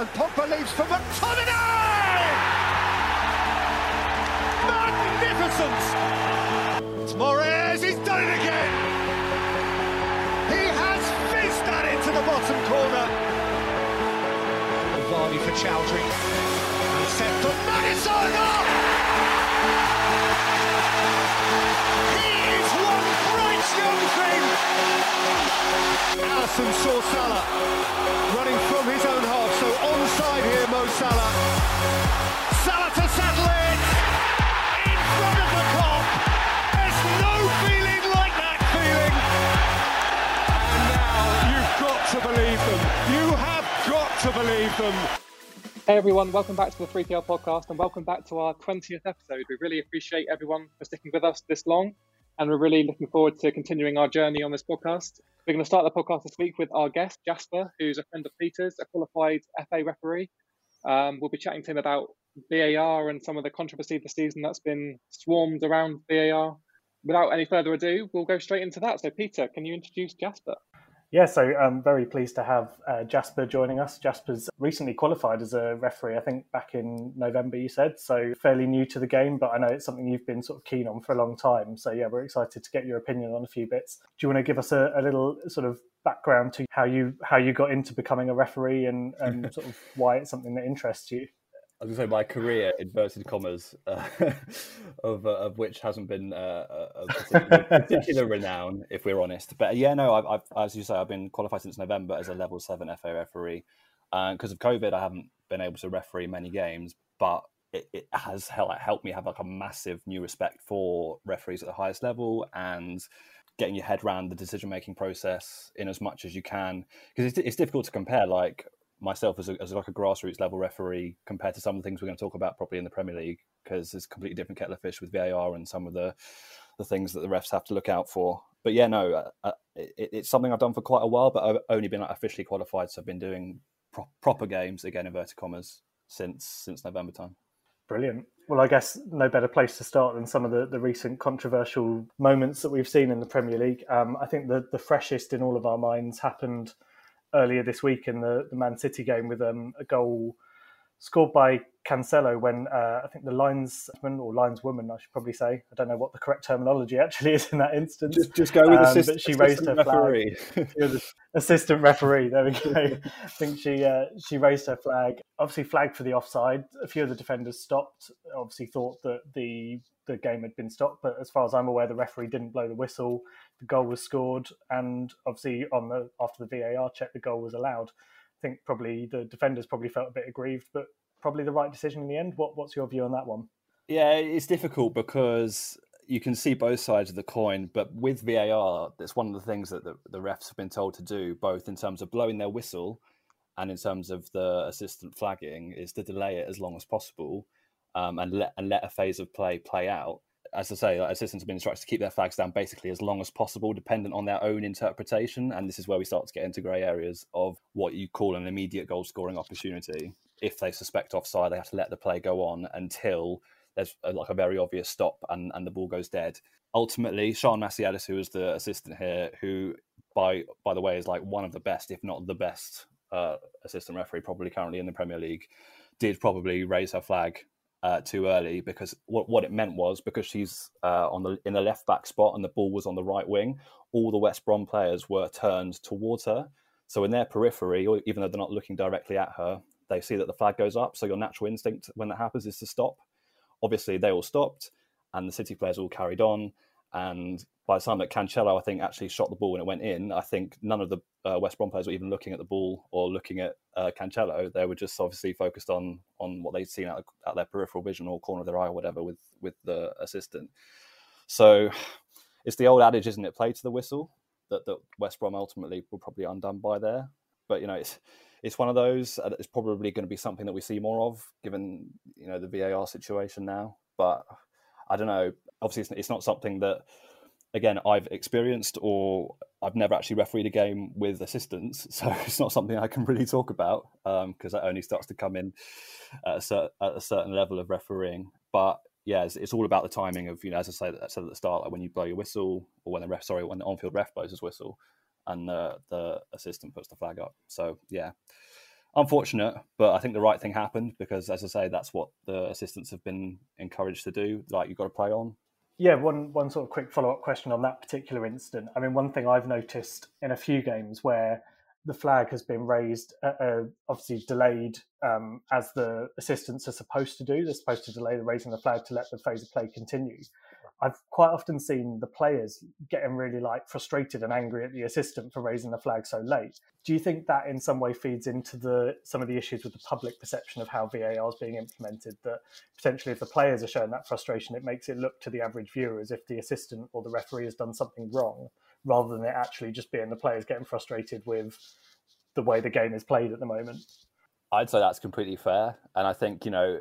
And Pogba leaves for McTominay! Magnificent! It's Moraes, he's done it again! He has fizzed that into the bottom corner. Vardy for Chowdhury. And set for Maddison! He is one bright young thing! Alisson saw Salah running from his own half, so here, Mo Salah. Salah to settle it in front of the Kop. There's no feeling like that feeling. And now you've got to believe them. You have got to believe them. Hey everyone, welcome back to the 3PL podcast and welcome back to our 20th episode. We really appreciate everyone for sticking with us this long and we're really looking forward to continuing our journey on this podcast. We're going to start the podcast this week with our guest, Jasper, who's a friend of Peter's, a qualified FA referee. Um, we'll be chatting to him about VAR and some of the controversy this season that's been swarmed around VAR. Without any further ado, we'll go straight into that. So, Peter, can you introduce Jasper? Yeah, so I'm very pleased to have uh, Jasper joining us. Jasper's recently qualified as a referee, I think back in November, you said. So fairly new to the game, but I know it's something you've been sort of keen on for a long time. So yeah, we're excited to get your opinion on a few bits. Do you want to give us a, a little sort of background to how you how you got into becoming a referee and, and sort of why it's something that interests you? I was going to say my career, inverted commas, uh, of uh, of which hasn't been uh, of particular, particular renown, if we're honest. But yeah, no, I've, I've, as you say, I've been qualified since November as a level seven FA referee. Because of COVID, I haven't been able to referee many games, but it, it has helped me have like a massive new respect for referees at the highest level and getting your head around the decision making process in as much as you can because it's, it's difficult to compare like myself as, a, as like a grassroots level referee compared to some of the things we're going to talk about probably in the Premier League because it's completely different kettle of fish with VAR and some of the the things that the refs have to look out for. But yeah, no, uh, uh it, it's something I've done for quite a while, but I've only been like, officially qualified, so I've been doing pro- proper games again, inverted commas, since since November time. Brilliant. Well, I guess no better place to start than some of the, the recent controversial moments that we've seen in the Premier League. Um, I think the, the freshest in all of our minds happened earlier this week in the, the Man City game with um, a goal scored by Cancelo when uh, I think the linesman or lineswoman, I should probably say, I don't know what the correct terminology actually is in that instance. Just, just go with um, assist, but she raised her referee. flag. assistant referee. There we go. I think she uh, she raised her flag. Obviously, flagged for the offside. A few of the defenders stopped. Obviously, thought that the the game had been stopped, but as far as I'm aware, the referee didn't blow the whistle. The goal was scored, and obviously, on the after the VAR check, the goal was allowed. I think probably the defenders probably felt a bit aggrieved, but probably the right decision in the end. What, what's your view on that one? Yeah, it's difficult because you can see both sides of the coin, but with VAR, that's one of the things that the, the refs have been told to do, both in terms of blowing their whistle and in terms of the assistant flagging, is to delay it as long as possible um, and let and let a phase of play play out as I say, assistants have been instructed to keep their flags down basically as long as possible, dependent on their own interpretation. And this is where we start to get into grey areas of what you call an immediate goal scoring opportunity. If they suspect offside, they have to let the play go on until there's a, like a very obvious stop and, and the ball goes dead. Ultimately, Sian Massey-Ellis, who is the assistant here, who by by the way is like one of the best, if not the best, uh, assistant referee probably currently in the Premier League, did probably raise her flag uh, too early because what, what it meant was because she's uh, on the in the left back spot and the ball was on the right wing, all the West Brom players were turned towards her. So in their periphery, or even though they're not looking directly at her, they see that the flag goes up. So your natural instinct when that happens is to stop. Obviously, they all stopped, and the City players all carried on. And by the time that Cancelo, I think, actually shot the ball and it went in, I think none of the uh, West Brom players were even looking at the ball or looking at uh, Cancelo. They were just obviously focused on on what they'd seen out, their peripheral vision or corner of their eye or whatever with with the assistant. So it's the old adage, isn't it? Play to the whistle. That that West Brom ultimately were probably undone by there. But you know, it's it's one of those. It's probably going to be something that we see more of, given you know the VAR situation now. But I don't know. Obviously, it's, it's not something that again I've experienced or I've never actually refereed a game with assistants, so it's not something I can really talk about because um, that only starts to come in at a, cer- at a, certain level of refereeing. But yeah, it's, it's, all about the timing of you know, as I said, I said at the start, like when you blow your whistle or when the ref, sorry, when the on-field ref blows his whistle and the the assistant puts the flag up. So yeah, unfortunate, but I think the right thing happened because, as I say, that's what the assistants have been encouraged to do. Like you've got to play on. Yeah, one one sort of quick follow up question on that particular incident. I mean, one thing I've noticed in a few games where the flag has been raised, uh, uh, obviously delayed um, as the assistants are supposed to do. They're supposed to delay the raising the flag to let the phase of play continue. I've quite often seen the players getting really like frustrated and angry at the assistant for raising the flag so late. Do you think that in some way feeds into the some of the issues with the public perception of how VAR is being implemented? That potentially, if the players are showing that frustration, it makes it look to the average viewer as if the assistant or the referee has done something wrong, rather than it actually just being the players getting frustrated with the way the game is played at the moment. I'd say that's completely fair, and I think you know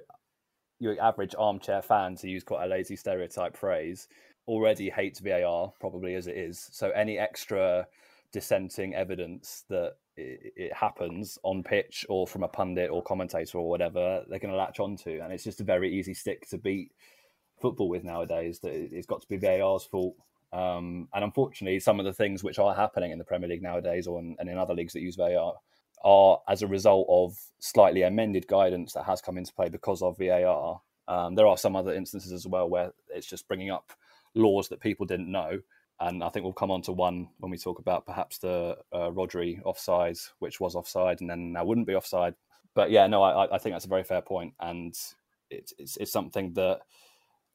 your average armchair fan, to use quite a lazy stereotype phrase, already hates VAR probably as it is. So any extra dissenting evidence that it, it, happens on pitch or from a pundit or commentator or whatever, they're going to latch onto, and it's just a very easy stick to beat football with nowadays. That it's got to be VAR's fault. Um, and unfortunately, some of the things which are happening in the Premier League nowadays, or in, and in other leagues that use VAR, are as a result of slightly amended guidance that has come into play because of VAR. Um, there are some other instances as well where it's just bringing up laws that people didn't know. And I think we'll come on to one when we talk about perhaps the uh, Rodri offside, which was offside and then now wouldn't be offside. But yeah, no, I, I think that's a very fair point, and it's, it's, it's something that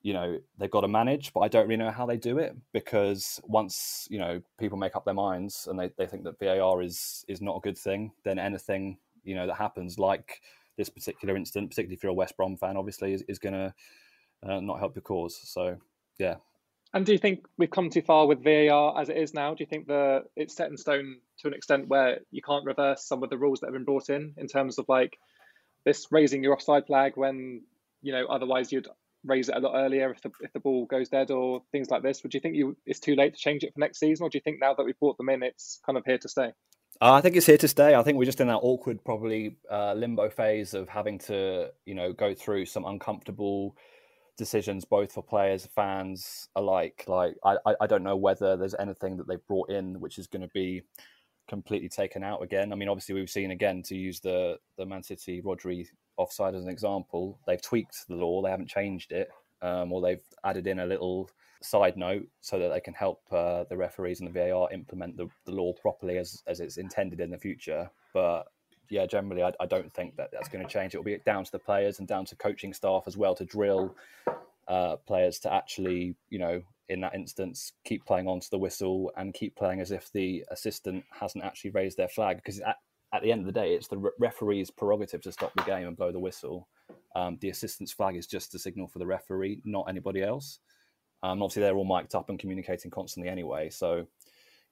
you know they've got to manage but i don't really know how they do it because once you know people make up their minds and they, they think that var is is not a good thing then anything you know that happens like this particular incident particularly if you're a west brom fan obviously is, is going to uh, not help your cause. So yeah. And do you think we've come too far with var as it is now? Do you think the it's set in stone to an extent where you can't reverse some of the rules that have been brought in in terms of like this raising your offside flag when you know otherwise you'd raise it a lot earlier if the if the ball goes dead or things like this? Would you think you it's too late to change it for next season, or do you think now that we've brought them in, it's kind of here to stay? Uh, I think it's here to stay. I think we're just in that awkward, probably uh, limbo phase of having to, you know, go through some uncomfortable decisions, both for players, fans alike. Like, I, I don't know whether there's anything that they've brought in which is going to be completely taken out again. I mean, obviously, we've seen again to use the the Man City Rodri offside as an example. They've tweaked the law; they haven't changed it, um, or they've added in a little side note so that they can help uh, the referees and the VAR implement the, the law properly as as it's intended in the future. But yeah, generally, I, I don't think that that's going to change. It will be down to the players and down to coaching staff as well to drill uh, players to actually, you know, in that instance, keep playing onto the whistle and keep playing as if the assistant hasn't actually raised their flag. Because at, at the end of the day, it's the re- referee's prerogative to stop the game and blow the whistle. Um, the assistant's flag is just a signal for the referee, not anybody else. Um, obviously, they're all mic'd up and communicating constantly anyway. So,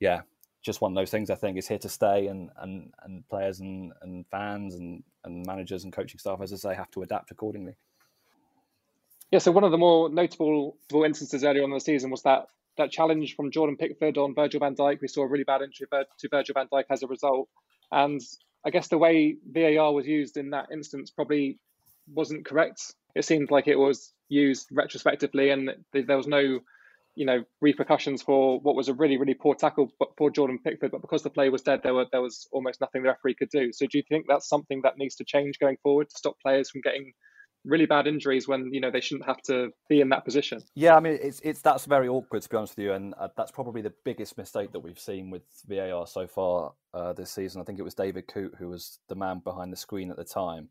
yeah, just one of those things. I think is here to stay, and and and players and and fans and and managers and coaching staff, as I say, have to adapt accordingly. Yeah, so one of the more notable instances earlier on in the season was that that challenge from Jordan Pickford on Virgil van Dijk. We saw a really bad injury to Virgil van Dijk as a result. And I guess the way VAR was used in that instance probably wasn't correct. It seemed like it was used retrospectively and there was no, you know, repercussions for what was a really, really poor tackle for Jordan Pickford. But because the play was dead, there were there was almost nothing the referee could do. So do you think that's something that needs to change going forward to stop players from getting really bad injuries when you know they shouldn't have to be in that position. Yeah, I mean it's it's that's very awkward to be honest with you, and uh, that's probably the biggest mistake that we've seen with VAR so far uh, this season. I think it was David Coote who was the man behind the screen at the time.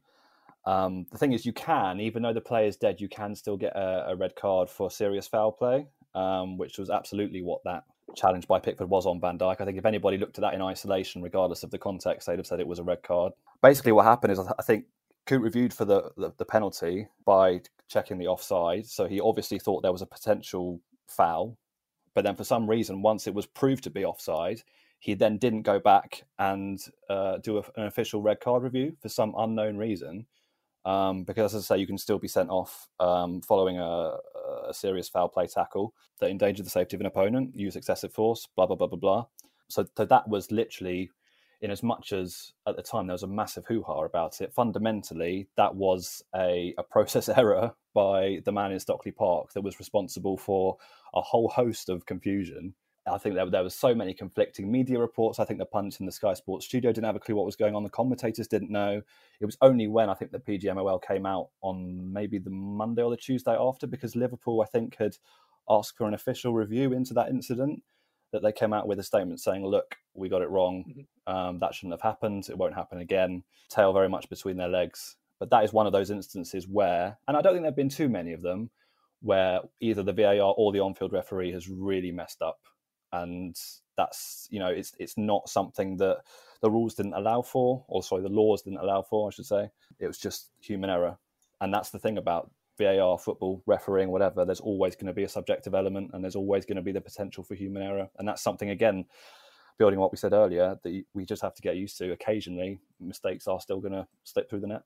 Um, the thing is, you can, even though the player is dead, you can still get a, a red card for serious foul play, um, which was absolutely what that challenge by Pickford was on Van Dijk. I think if anybody looked at that in isolation, regardless of the context, they'd have said it was a red card. Basically, what happened is I think Coote reviewed for the, the, the penalty by checking the offside, so he obviously thought there was a potential foul. But then, for some reason, once it was proved to be offside, he then didn't go back and uh, do a, an official red card review for some unknown reason. Um, because, as I say, you can still be sent off um, following a, a, serious foul play tackle that endangered the safety of an opponent, use excessive force, blah blah blah blah blah. So, so that was literally in as much as at the time there was a massive hoo-ha about it fundamentally that was a, a process error by the man in stockley park that was responsible for a whole host of confusion I think there, there was so many conflicting media reports. I think the pundits in the Sky Sports studio didn't have a clue what was going on. The commentators didn't know. It was only when I think the PGMOL came out on maybe the Monday or the Tuesday after, because Liverpool, I think, had asked for an official review into that incident, that they came out with a statement saying, "Look, we got it wrong. Mm-hmm. Um, that shouldn't have happened. It won't happen again." Tail very much between their legs. But that is one of those instances where, and I don't think there've been too many of them, where either the VAR or the on-field referee has really messed up and that's you know it's it's not something that the rules didn't allow for or sorry the laws didn't allow for i should say it was just human error and that's the thing about var football refereeing whatever there's always going to be a subjective element and there's always going to be the potential for human error and that's something again building what we said earlier that we just have to get used to occasionally mistakes are still going to slip through the net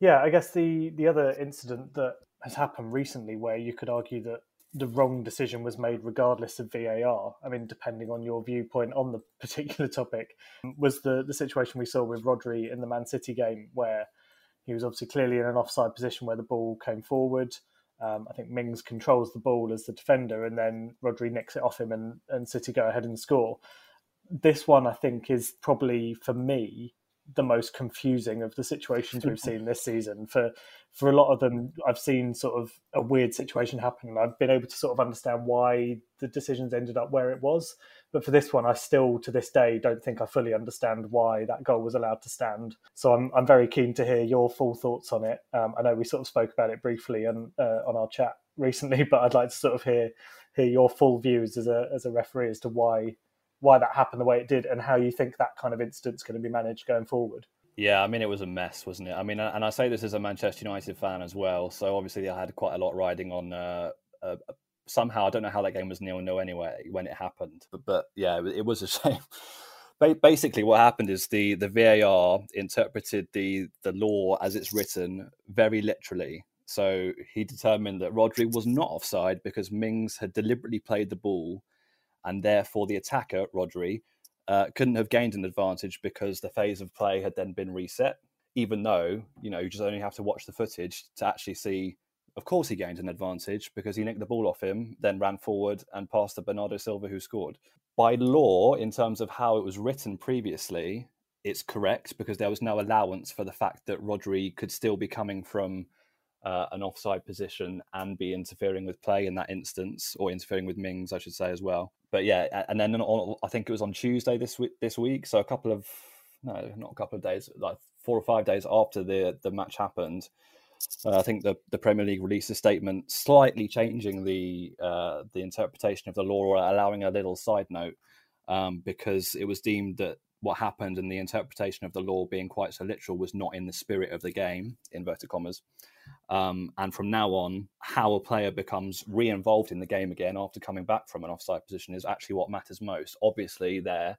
yeah i guess the the other incident that has happened recently where you could argue that the wrong decision was made regardless of VAR. I mean, depending on your viewpoint on the particular topic, was the the situation we saw with Rodri in the Man City game where he was obviously clearly in an offside position where the ball came forward. Um, I think Mings controls the ball as the defender, and then Rodri nicks it off him, and, and City go ahead and score. This one, I think, is probably for me the most confusing of the situations we've seen this season. For for a lot of them, I've seen sort of a weird situation happen, and I've been able to sort of understand why the decisions ended up where it was. But for this one, I still to this day don't think I fully understand why that goal was allowed to stand. So I'm I'm very keen to hear your full thoughts on it. Um, I know we sort of spoke about it briefly on uh, on our chat recently, but I'd like to sort of hear hear your full views as a as a referee as to why why that happened the way it did and how you think that kind of incident's going to be managed going forward. Yeah, I mean, it was a mess, wasn't it? I mean, and I say this as a Manchester United fan as well. So obviously, I had quite a lot riding on. Uh, somehow, I don't know how that game was nil nil anyway when it happened, but, but yeah, it was a shame. Basically, what happened is the the VAR interpreted the the law as it's written very literally. So he determined that Rodri was not offside because Mings had deliberately played the ball and therefore the attacker Rodri uh, couldn't have gained an advantage because the phase of play had then been reset. Even though you know you just only have to watch the footage to actually see. Of course, he gained an advantage because he nicked the ball off him, then ran forward and passed to Bernardo Silva, who scored. By law, in terms of how it was written previously, it's correct because there was no allowance for the fact that Rodri could still be coming from uh, an offside position and be interfering with play in that instance, or interfering with Mings, I should say as well. But yeah, and then on, I think it was on Tuesday this week. This week, so a couple of no, not a couple of days, like four or five days after the the match happened. Uh, I think the, the Premier League released a statement slightly changing the uh, the interpretation of the law or allowing a little side note um, because it was deemed that what happened and the interpretation of the law being quite so literal was not in the spirit of the game, inverted commas. Um, and from now on, how a player becomes re involved in the game again after coming back from an offside position is actually what matters most. Obviously, there,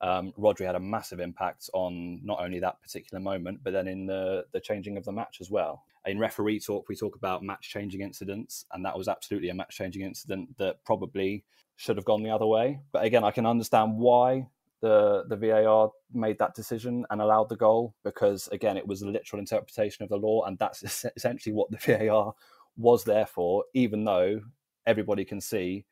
um, Rodri had a massive impact on not only that particular moment, but then in the, the changing of the match as well. In referee talk, we talk about match changing incidents, and that was absolutely a match changing incident that probably should have gone the other way. But again, I can understand why the the VAR made that decision and allowed the goal because again it was a literal interpretation of the law and that's essentially what the VAR was there for even though everybody can see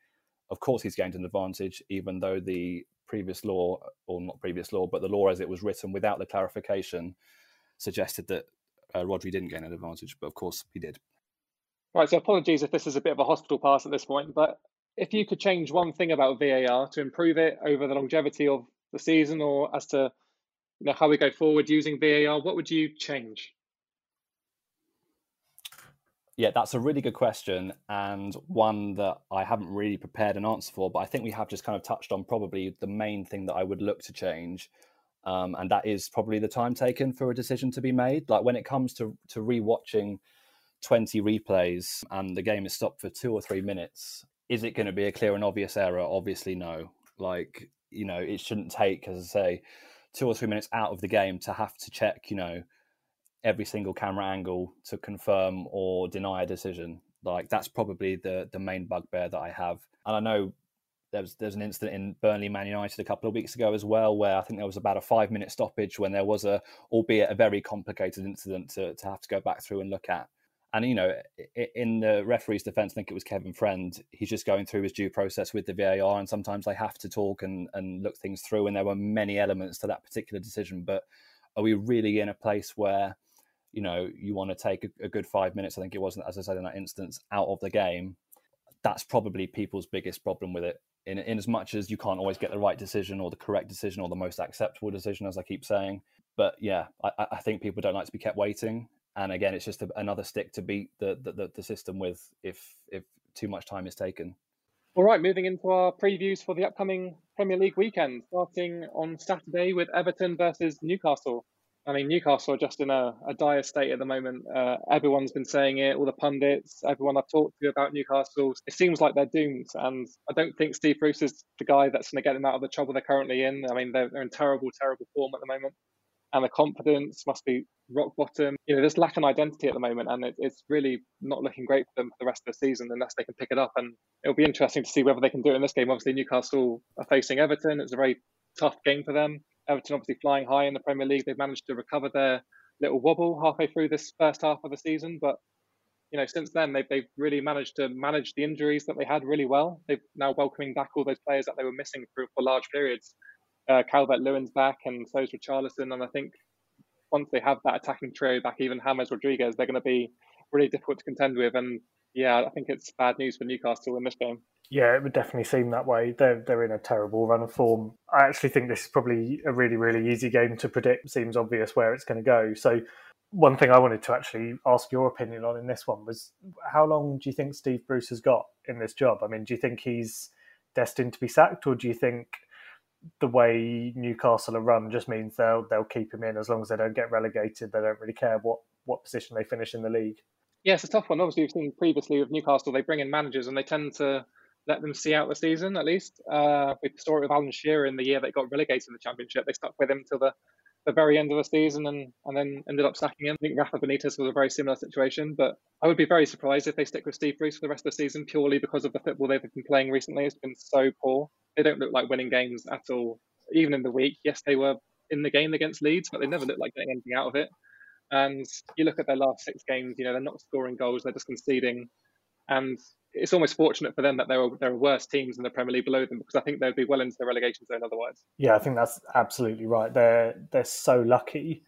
of course he's gained an advantage even though the previous law or not previous law but the law as it was written without the clarification suggested that uh, Rodri didn't gain an advantage but of course he did right so apologies if this is a bit of a hospital pass at this point but if you could change one thing about VAR to improve it over the longevity of the season or as to you know how we go forward using VAR? What would you change? Yeah, that's a really good question and one that I haven't really prepared an answer for, but I think we have just kind of touched on probably the main thing that I would look to change. Um, and that is probably the time taken for a decision to be made. Like when it comes to to rewatching 20 replays and the game is stopped for two or three minutes, is it going to be a clear and obvious error? Obviously, no. Like you know, it shouldn't take, as I say, two or three minutes out of the game to have to check, you know, every single camera angle to confirm or deny a decision. Like that's probably the the main bugbear that I have. And I know there was there's an incident in Burnley Man United a couple of weeks ago as well, where I think there was about a five minute stoppage when there was a, albeit a very complicated incident to to have to go back through and look at. And you know, in the referee's defence, I think it was Kevin Friend. He's just going through his due process with the VAR, and sometimes they have to talk and, and look things through. And there were many elements to that particular decision. But are we really in a place where, you know, you want to take a, a good five minutes? I think it wasn't, as I said in that instance, out of the game. That's probably people's biggest problem with it. In, in as much as you can't always get the right decision or the correct decision or the most acceptable decision, as I keep saying. But yeah, I, I think people don't like to be kept waiting and again, it's just a, another stick to beat the, the, the system with if if too much time is taken. All right, moving into our previews for the upcoming Premier League weekend, starting on Saturday with Everton versus Newcastle. I mean, Newcastle are just in a, a dire state at the moment. Uh, everyone's been saying it, all the pundits, everyone I've talked to about Newcastle. It seems like they're doomed. And I don't think Steve Bruce is the guy that's going to get them out of the trouble they're currently in. I mean, they're, they're in terrible, terrible form at the moment and the confidence must be rock bottom. You know, there's lack of identity at the moment, and it, it's really not looking great for them for the rest of the season unless they can pick it up. And it'll be interesting to see whether they can do it in this game. Obviously, Newcastle are facing Everton. It's a very tough game for them. Everton obviously flying high in the Premier League. They've managed to recover their little wobble halfway through this first half of the season, but you know, since then they've they've really managed to manage the injuries that they had really well. They've now welcoming back all those players that they were missing for, for large periods uh, Calvert Lewin's back, and so is Richarlison. And I think once they have that attacking trio back, even James Rodriguez, they're going to be really difficult to contend with. And yeah, I think it's bad news for Newcastle in this game. Yeah, it would definitely seem that way. They're they're in a terrible run of form. I actually think this is probably a really really easy game to predict. Seems obvious where it's going to go. So. One thing I wanted to actually ask your opinion on in this one was how long do you think Steve Bruce has got in this job? I mean, do you think he's destined to be sacked, or do you think the way Newcastle are run just means they'll they'll keep him in as long as they don't get relegated. They don't really care what what position they finish in the league. Yeah, it's a tough one. Obviously, we've seen previously with Newcastle, they bring in managers and they tend to let them see out the season at least. Uh, we saw it with Alan Shearer in the year they got relegated in the Championship. They stuck with him till the, the very end of the season and, and then ended up sacking him. I think Rafa Benitez was a very similar situation, but I would be very surprised if they stick with Steve Bruce for the rest of the season purely because of the football they've been playing recently. It's been so poor they don't look like winning games at all. Even in the week, yes, they were in the game against Leeds, but they never looked like getting anything out of it. And you look at their last six games, you know, they're not scoring goals, they're just conceding. And it's almost fortunate for them that there are there are worse teams in the Premier League below them because I think they'd be well into the relegation zone otherwise. Yeah, I think that's absolutely right. They're they're so lucky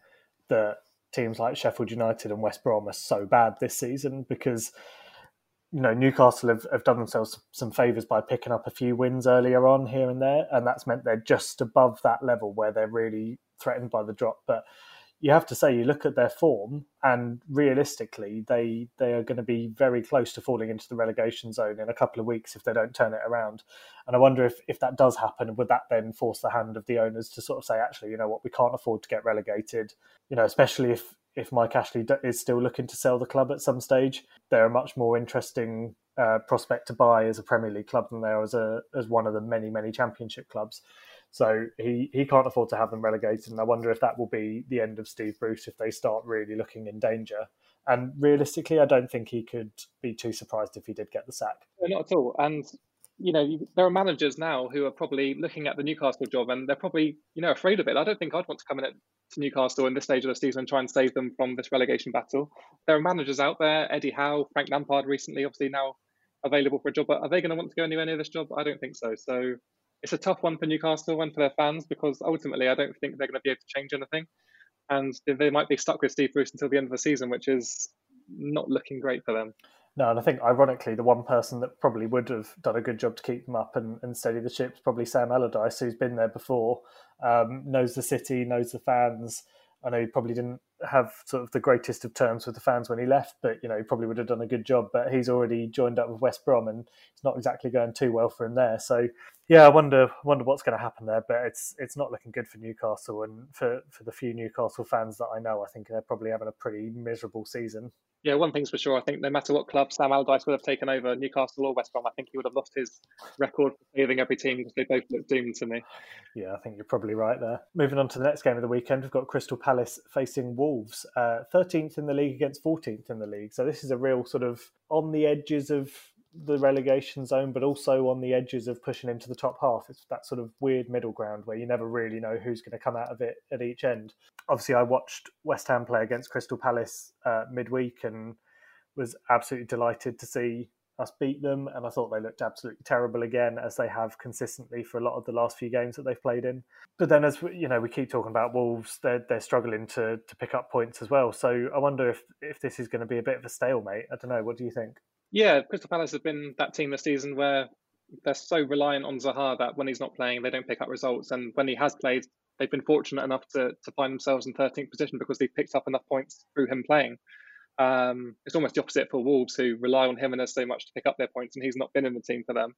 that teams like Sheffield United and West Brom are so bad this season because you know, Newcastle have, have done themselves some favours by picking up a few wins earlier on here and there, and that's meant they're just above that level where they're really threatened by the drop. But you have to say, you look at their form, and realistically, they they are going to be very close to falling into the relegation zone in a couple of weeks if they don't turn it around. And I wonder if if that does happen, would that then force the hand of the owners to sort of say, actually, you know what, we can't afford to get relegated. You know, especially if if Mike Ashley is still looking to sell the club at some stage, they're a much more interesting uh, prospect to buy as a Premier League club than they are as a as one of the many many Championship clubs. So he he can't afford to have them relegated, and I wonder if that will be the end of Steve Bruce if they start really looking in danger. And realistically, I don't think he could be too surprised if he did get the sack. not at all. And you know, there are managers now who are probably looking at the Newcastle job and they're probably, you know, afraid of it. I don't think I'd want to come in at, to Newcastle in this stage of the season and try and save them from this relegation battle. There are managers out there, Eddie Howe, Frank Lampard recently, obviously now available for a job, but are they going to want to go anywhere near this job? I don't think so. So it's a tough one for Newcastle and for their fans because ultimately I don't think they're going to be able to change anything. And they might be stuck with Steve Bruce until the end of the season, which is not looking great for them. No, and I think ironically, the one person that probably would have done a good job to keep them up and, and steady the ship is probably Sam Allardyce, who's been there before, um, knows the city, knows the fans. I know he probably didn't have sort of the greatest of terms with the fans when he left, but you know he probably would have done a good job. But he's already joined up with West Brom, and it's not exactly going too well for him there. So yeah, I wonder wonder what's going to happen there. But it's it's not looking good for Newcastle, and for for the few Newcastle fans that I know, I think they're probably having a pretty miserable season yeah, one thing's for sure. I think no matter what club Sam Allardyce would have taken over, Newcastle or West Brom, I think he would have lost his record for saving every team because they both look doomed to me. Yeah, I think you're probably right there. Moving on to the next game of the weekend, we've got Crystal Palace facing Wolves, uh, 13th in the league against 14th in the league. So this is a real sort of on the edges of the relegation zone, but also on the edges of pushing into the top half. It's that sort of weird middle ground where you never really know who's going to come out of it at each end. Obviously, I watched West Ham play against Crystal Palace uh, midweek, and was absolutely delighted to see us beat them, and I thought they looked absolutely terrible again, as they have consistently for a lot of the last few games that they've played in. But then, as we, you know, we keep talking about Wolves, they're they're struggling to to pick up points as well. So I wonder if if this is going to be a bit of a stalemate. I don't know. What do you think? Yeah, Crystal Palace have been that team this season where they're so reliant on Zaha that when he's not playing, they don't pick up results, and when he has played, they've been fortunate enough to to find themselves in 13th position because they've picked up enough points through him playing. Um, it's almost the opposite for Wolves, who rely on Jimenez so much to pick up their points, and he's not been in the team for them.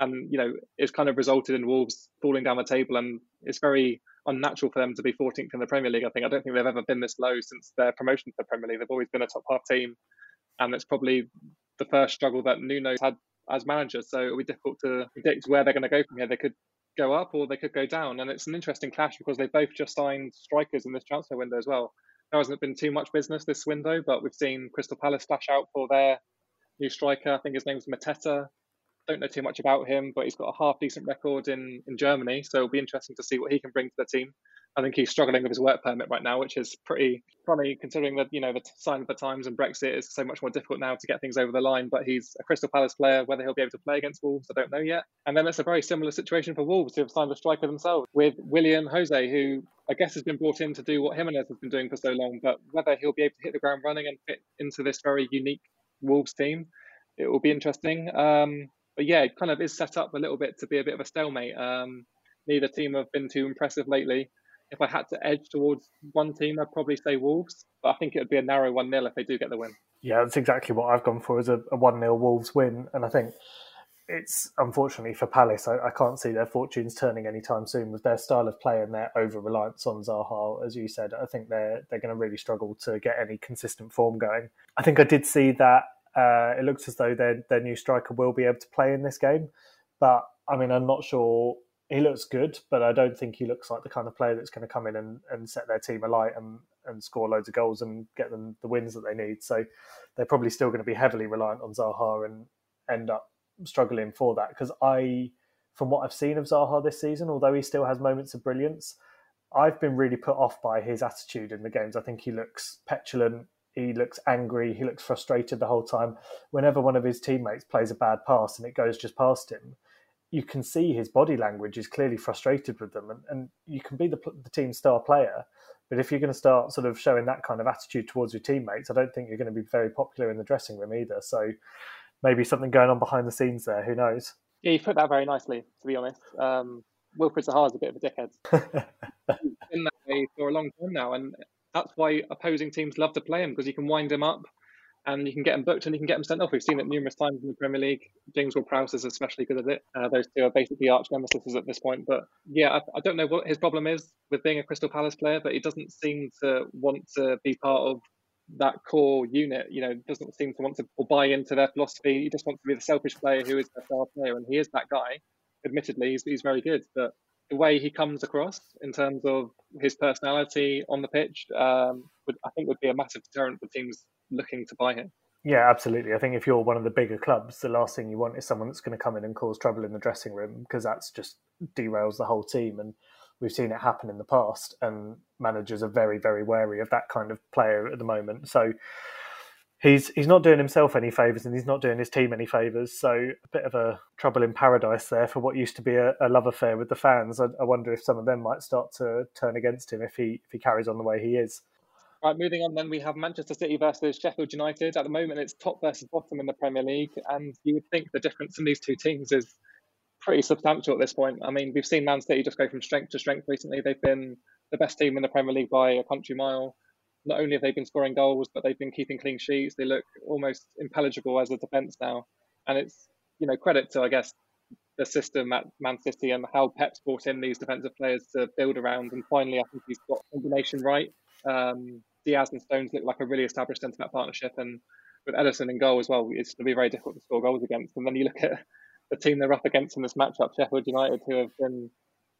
And you know, it's kind of resulted in Wolves falling down the table, and it's very unnatural for them to be 14th in the Premier League. I think I don't think they've ever been this low since their promotion to the Premier League. They've always been a top half team, and it's probably the first struggle that Nuno's had as manager. So it'll be difficult to predict where they're going to go from here. They could go up or they could go down, and it's an interesting clash because they both just signed strikers in this transfer window as well there hasn't been too much business this window, but we've seen Crystal Palace splash out for their new striker. I think his name's Mateta. Don't know too much about him, but he's got a half decent record in, in Germany, so it'll be interesting to see what he can bring to the team. I think he's struggling with his work permit right now, which is pretty funny considering that you know the sign of the times and Brexit is so much more difficult now to get things over the line. But he's a Crystal Palace player. Whether he'll be able to play against Wolves, I don't know yet. And then it's a very similar situation for Wolves, who have signed a striker themselves with Willian José, who I guess has been brought in to do what Jimenez has been doing for so long. But whether he'll be able to hit the ground running and fit into this very unique Wolves team, it will be interesting. Um, but yeah, it kind of is set up a little bit to be a bit of a stalemate. Um, neither team have been too impressive lately if I had to edge towards one team, I'd probably say Wolves. But I think it would be a narrow 1 0 if they do get the win. Yeah, that's exactly what I've gone for as a, 1 0 Wolves win. And I think it's unfortunately for Palace, I, I, can't see their fortunes turning anytime soon with their style of play and their over reliance on Zaha. As you said, I think they're they're going to really struggle to get any consistent form going. I think I did see that uh, it looks as though their their new striker will be able to play in this game, but I mean, I'm not sure he looks good, but I don't think he looks like the kind of player that's going to come in and, and set their team alight and, and score loads of goals and get them the wins that they need. So they're probably still going to be heavily reliant on Zaha and end up struggling for that. Because I, from what I've seen of Zaha this season, although he still has moments of brilliance, I've been really put off by his attitude in the games. I think he looks petulant. He looks angry. He looks frustrated the whole time. Whenever one of his teammates plays a bad pass and it goes just past him, you can see his body language is clearly frustrated with them, and, and you can be the, the team's star player. But if you're going to start sort of showing that kind of attitude towards your teammates, I don't think you're going to be very popular in the dressing room either. So maybe something going on behind the scenes there. Who knows? Yeah, you put that very nicely, to be honest. Um, Wilfried Zaha is a bit of a dickhead. in that way for a long time now, and that's why opposing teams love to play him because you can wind him up and you can get them booked and you can get them sent off. We've seen it numerous times in the Premier League. James Ward-Prowse is especially good at it. Uh, those two are basically arch nemesis at this point. But yeah, I, I, don't know what his problem is with being a Crystal Palace player, but he doesn't seem to want to be part of that core unit. You know, doesn't seem to want to buy into their philosophy. He just wants to be the selfish player who is their star player, and he is that guy. Admittedly, he's, he's very good, but the way he comes across in terms of his personality on the pitch, um, would, I think would be a massive deterrent for teams looking to buy him. Yeah, absolutely. I think if you're one of the bigger clubs, the last thing you want is someone that's going to come in and cause trouble in the dressing room because that's just derails the whole team. And we've seen it happen in the past, and managers are very, very wary of that kind of player at the moment. So he's he's not doing himself any favors, and he's not doing his team any favors. So a bit of a trouble in paradise there for what used to be a, a love affair with the fans. I, I wonder if some of them might start to turn against him if he if he carries on the way he is. Right, moving on then, we have Manchester City versus Sheffield United. At the moment, it's top versus bottom in the Premier League, and you would think the difference in these two teams is pretty substantial at this point. I mean, we've seen Man City just go from strength to strength recently. They've been the best team in the Premier League by a country mile. Not only have they been scoring goals, but they've been keeping clean sheets. They look almost impenetrable as a defence now, and it's you know credit to I guess the system at Man City and how Pep's brought in these defensive players to build around. And finally, I think he's got combination right. Um, Dias and Stones look like a really established centre back partnership, and with Ederson in goal as well, it's going to be very difficult to score goals against. And then you look at the team they're up against in this matchup, Sheffield United, who have been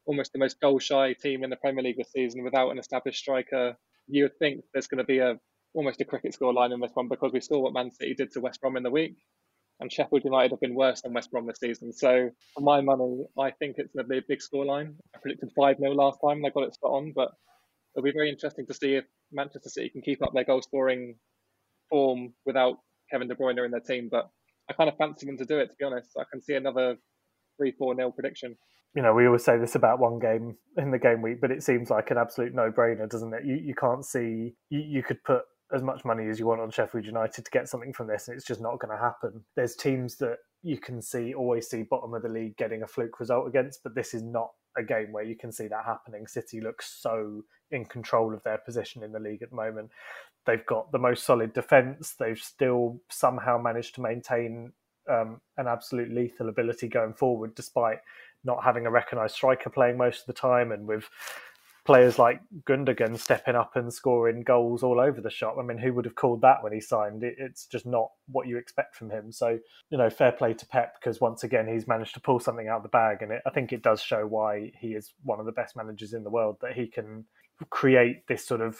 almost the most goal shy team in the Premier League this season without an established striker. You would think there's going to be a almost a cricket score line in this one because we saw what Man City did to West Brom in the week. And Sheffield United have been worse than West Brom this season. So, for my money, I think it's going to be a big scoreline. I predicted 5 0 last time, and they got it spot on, but it'll be very interesting to see if Manchester City can keep up their goal scoring form without Kevin De Bruyne in their team, but I kind of fancy them to do it. To be honest, I can see another three four nil prediction. You know, we always say this about one game in the game week, but it seems like an absolute no brainer, doesn't it? You you can't see you, you could put as much money as you want on Sheffield United to get something from this, and it's just not going to happen. There's teams that you can see always see bottom of the league getting a fluke result against, but this is not a game where you can see that happening. City looks so in control of their position in the league at the moment. They've got the most solid defence. They've still somehow managed to maintain um, an absolute lethal ability going forward, despite not having a recognised striker playing most of the time, and with players like Gundogan stepping up and scoring goals all over the shop. I mean, who would have called that when he signed? It, it's just not what you expect from him. So, you know, fair play to Pep because once again he's managed to pull something out of the bag, and it, I think it does show why he is one of the best managers in the world that he can create this sort of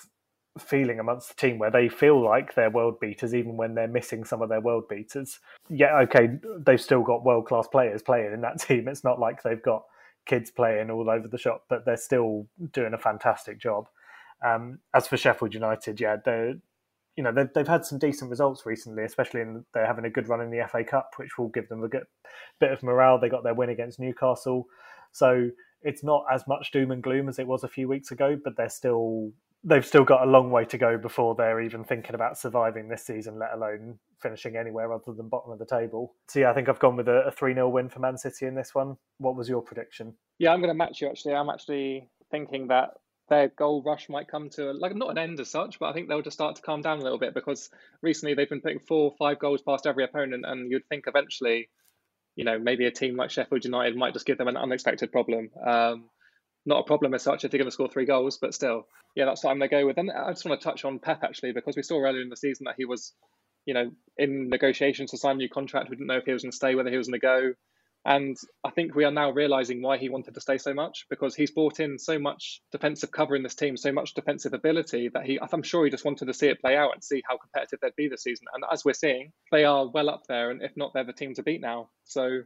feeling amongst the team where they feel like they're world beaters even when they're missing some of their world beaters. Yeah, okay, they've still got world class players playing in that team. It's not like they've got kids playing all over the shop, but they're still doing a fantastic job. Um, as for Sheffield United, yeah, they're you know they've, they've had some decent results recently, especially in they're having a good run in the FA Cup, which will give them a good bit of morale. They got their win against Newcastle, so it's not as much doom and gloom as it was a few weeks ago, but they're still they've still got a long way to go before they're even thinking about surviving this season, let alone finishing anywhere other than bottom of the table. So yeah, I think I've gone with a, 3 0 win for Man City in this one. What was your prediction? Yeah, I'm going to match you actually. I'm actually thinking that their goal rush might come to like not an end as such, but I think they'll just start to calm down a little bit because recently they've been putting four, or five goals past every opponent, and you'd think eventually, you know, maybe a team like Sheffield United might just give them an unexpected problem. Um, not a problem as such if they're going to score three goals, but still, yeah, that's what I'm going to go with. And I just want to touch on Pep actually because we saw earlier in the season that he was, you know, in negotiations to sign a new contract. We didn't know if he was going to stay, whether he was going to go. And I think we are now realizing why he wanted to stay so much because he's brought in so much defensive cover in this team, so much defensive ability that he, I'm sure he just wanted to see it play out and see how competitive they'd be this season. And as we're seeing, they are well up there, and if not, they're the team to beat now. So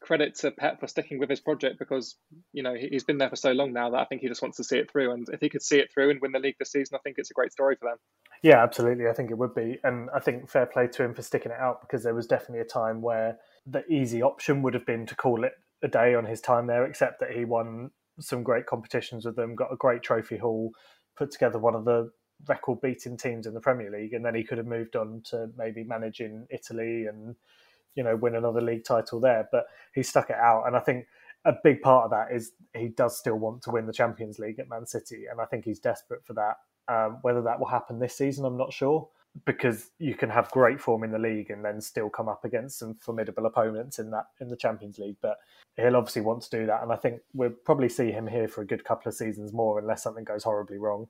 credit to Pep for sticking with his project because you know he's been there for so long now that I think he just wants to see it through. And if he could see it through and win the league this season, I think it's a great story for them. Yeah, absolutely. I think it would be, and I think fair play to him for sticking it out because there was definitely a time where the easy option would have been to call it a day on his time there. Except that he won some great competitions with them, got a great trophy haul, put together one of the record beating teams in the Premier League, and then he could have moved on to maybe managing Italy and you know win another league title there. But he stuck it out, and I think a big part of that is he does still want to win the Champions League at Man City, and I think he's desperate for that. Um, whether that will happen this season, I'm not sure because you can have great form in the league and then still come up against some formidable opponents in that in the Champions League. But he'll obviously want to do that, and I think we'll probably see him here for a good couple of seasons more, unless something goes horribly wrong.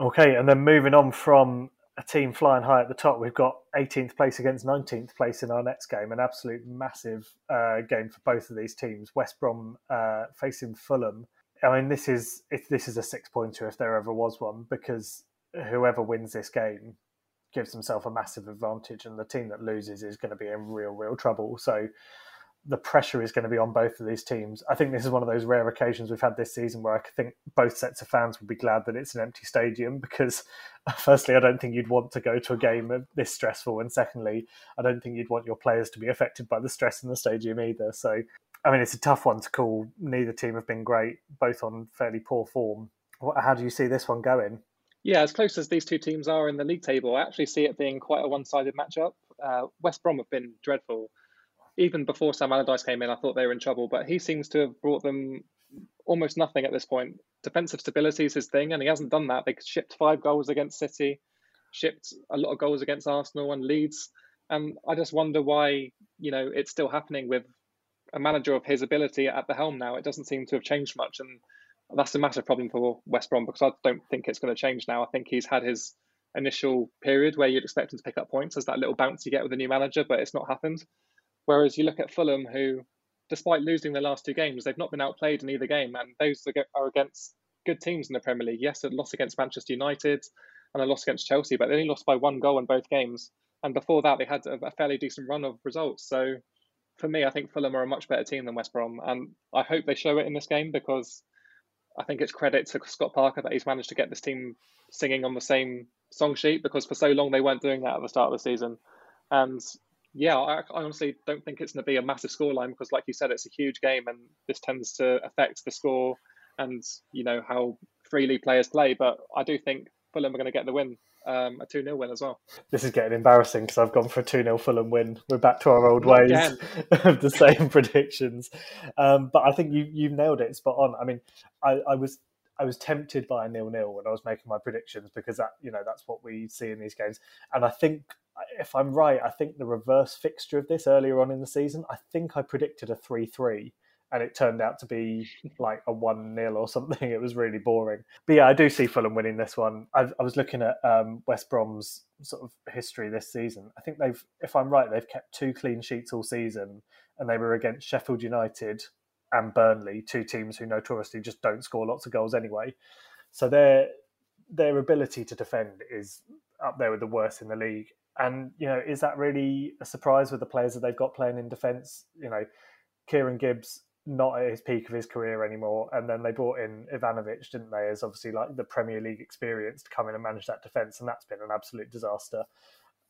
Okay, and then moving on from a team flying high at the top. We've got 18th place against 19th place in our next game, an absolute massive uh, game for both of these teams. West Brom uh, facing Fulham. I mean, this is this is a six pointer if there ever was one, because whoever wins this game gives himself a massive advantage, and the team that loses is going to be in real, real trouble. So the pressure is going to be on both of these teams. I think this is one of those rare occasions we've had this season where I think both sets of fans will be glad that it's an empty stadium because, firstly, I don't think you'd want to go to a game this stressful, and secondly, I don't think you'd want your players to be affected by the stress in the stadium either. So, I mean, it's a tough one to call. Neither team have been great, both on fairly poor form. How do you see this one going? Yeah, as close as these two teams are in the league table, I actually see it being quite a one-sided matchup. Uh, West Brom have been dreadful even before Sam Allardyce came in, I thought they were in trouble, but he seems to have brought them almost nothing at this point. Defensive stability is his thing, and he hasn't done that. They shipped five goals against City, shipped a lot of goals against Arsenal and Leeds, and I just wonder why you know it's still happening with a manager of his ability at the helm now. It doesn't seem to have changed much, and that's a massive problem for West Brom because I don't think it's going to change now. I think he's had his initial period where you'd expect him to pick up points as that little bounce you get with a new manager, but it's not happened. Whereas you look at Fulham, who, despite losing their last two games, they've not been outplayed in either game, and those are against good teams in the Premier League. Yes, a loss against Manchester United and a loss against Chelsea, but they only lost by one goal in both games. And before that, they had a fairly decent run of results. So for me, I think Fulham are a much better team than West Brom, and I hope they show it in this game because I think it's credit to Scott Parker that he's managed to get this team singing on the same song sheet because for so long they weren't doing that at the start of the season. And yeah, I, I honestly don't think it's going to be a massive scoreline because, like you said, it's a huge game, and this tends to affect the score and you know how freely players play. But I do think Fulham are going to get the win, um, a 2 0 win as well. This is getting embarrassing because I've gone for a 2 0 Fulham win. We're back to our old Not ways of the same predictions. Um, but I think you, you nailed it spot on. I mean, I, I was. I was tempted by a nil-nil when I was making my predictions because that, you know, that's what we see in these games. And I think, if I'm right, I think the reverse fixture of this earlier on in the season, I think I predicted a three-three and it turned out to be like a one 0 or something. It was really boring. But yeah, I do see Fulham winning this one. I, I was looking at um, West Brom's sort of history this season. I think they've, if I'm right, they've kept two clean sheets all season, and they were against Sheffield United and Burnley, two teams who notoriously just don't score lots of goals anyway. So their their ability to defend is up there with the worst in the league. And you know, is that really a surprise with the players that they've got playing in defence? You know, Kieran Gibbs not at his peak of his career anymore. And then they brought in Ivanovic, didn't they, as obviously like the Premier League experience to come in and manage that defence, and that's been an absolute disaster.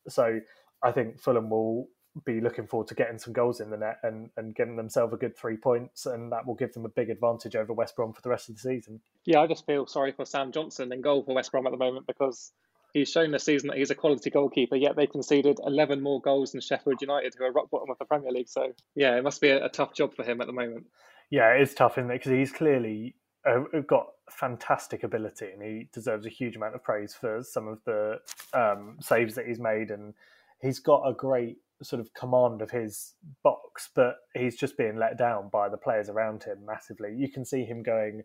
So I think Fulham will be looking forward to getting some goals in the net and, and getting themselves a good three points, and that will give them a big advantage over West Brom for the rest of the season. Yeah, I just feel sorry for Sam Johnson in goal for West Brom at the moment because he's shown this season that he's a quality goalkeeper, yet they conceded 11 more goals than Sheffield United, who are rock bottom of the Premier League. So, yeah, it must be a, a tough job for him at the moment. Yeah, it is tough, isn't it? Because he's clearly uh, got fantastic ability and he deserves a huge amount of praise for some of the um, saves that he's made. And he's got a great sort of command of his box, but he's just being let down by the players around him massively. You can see him going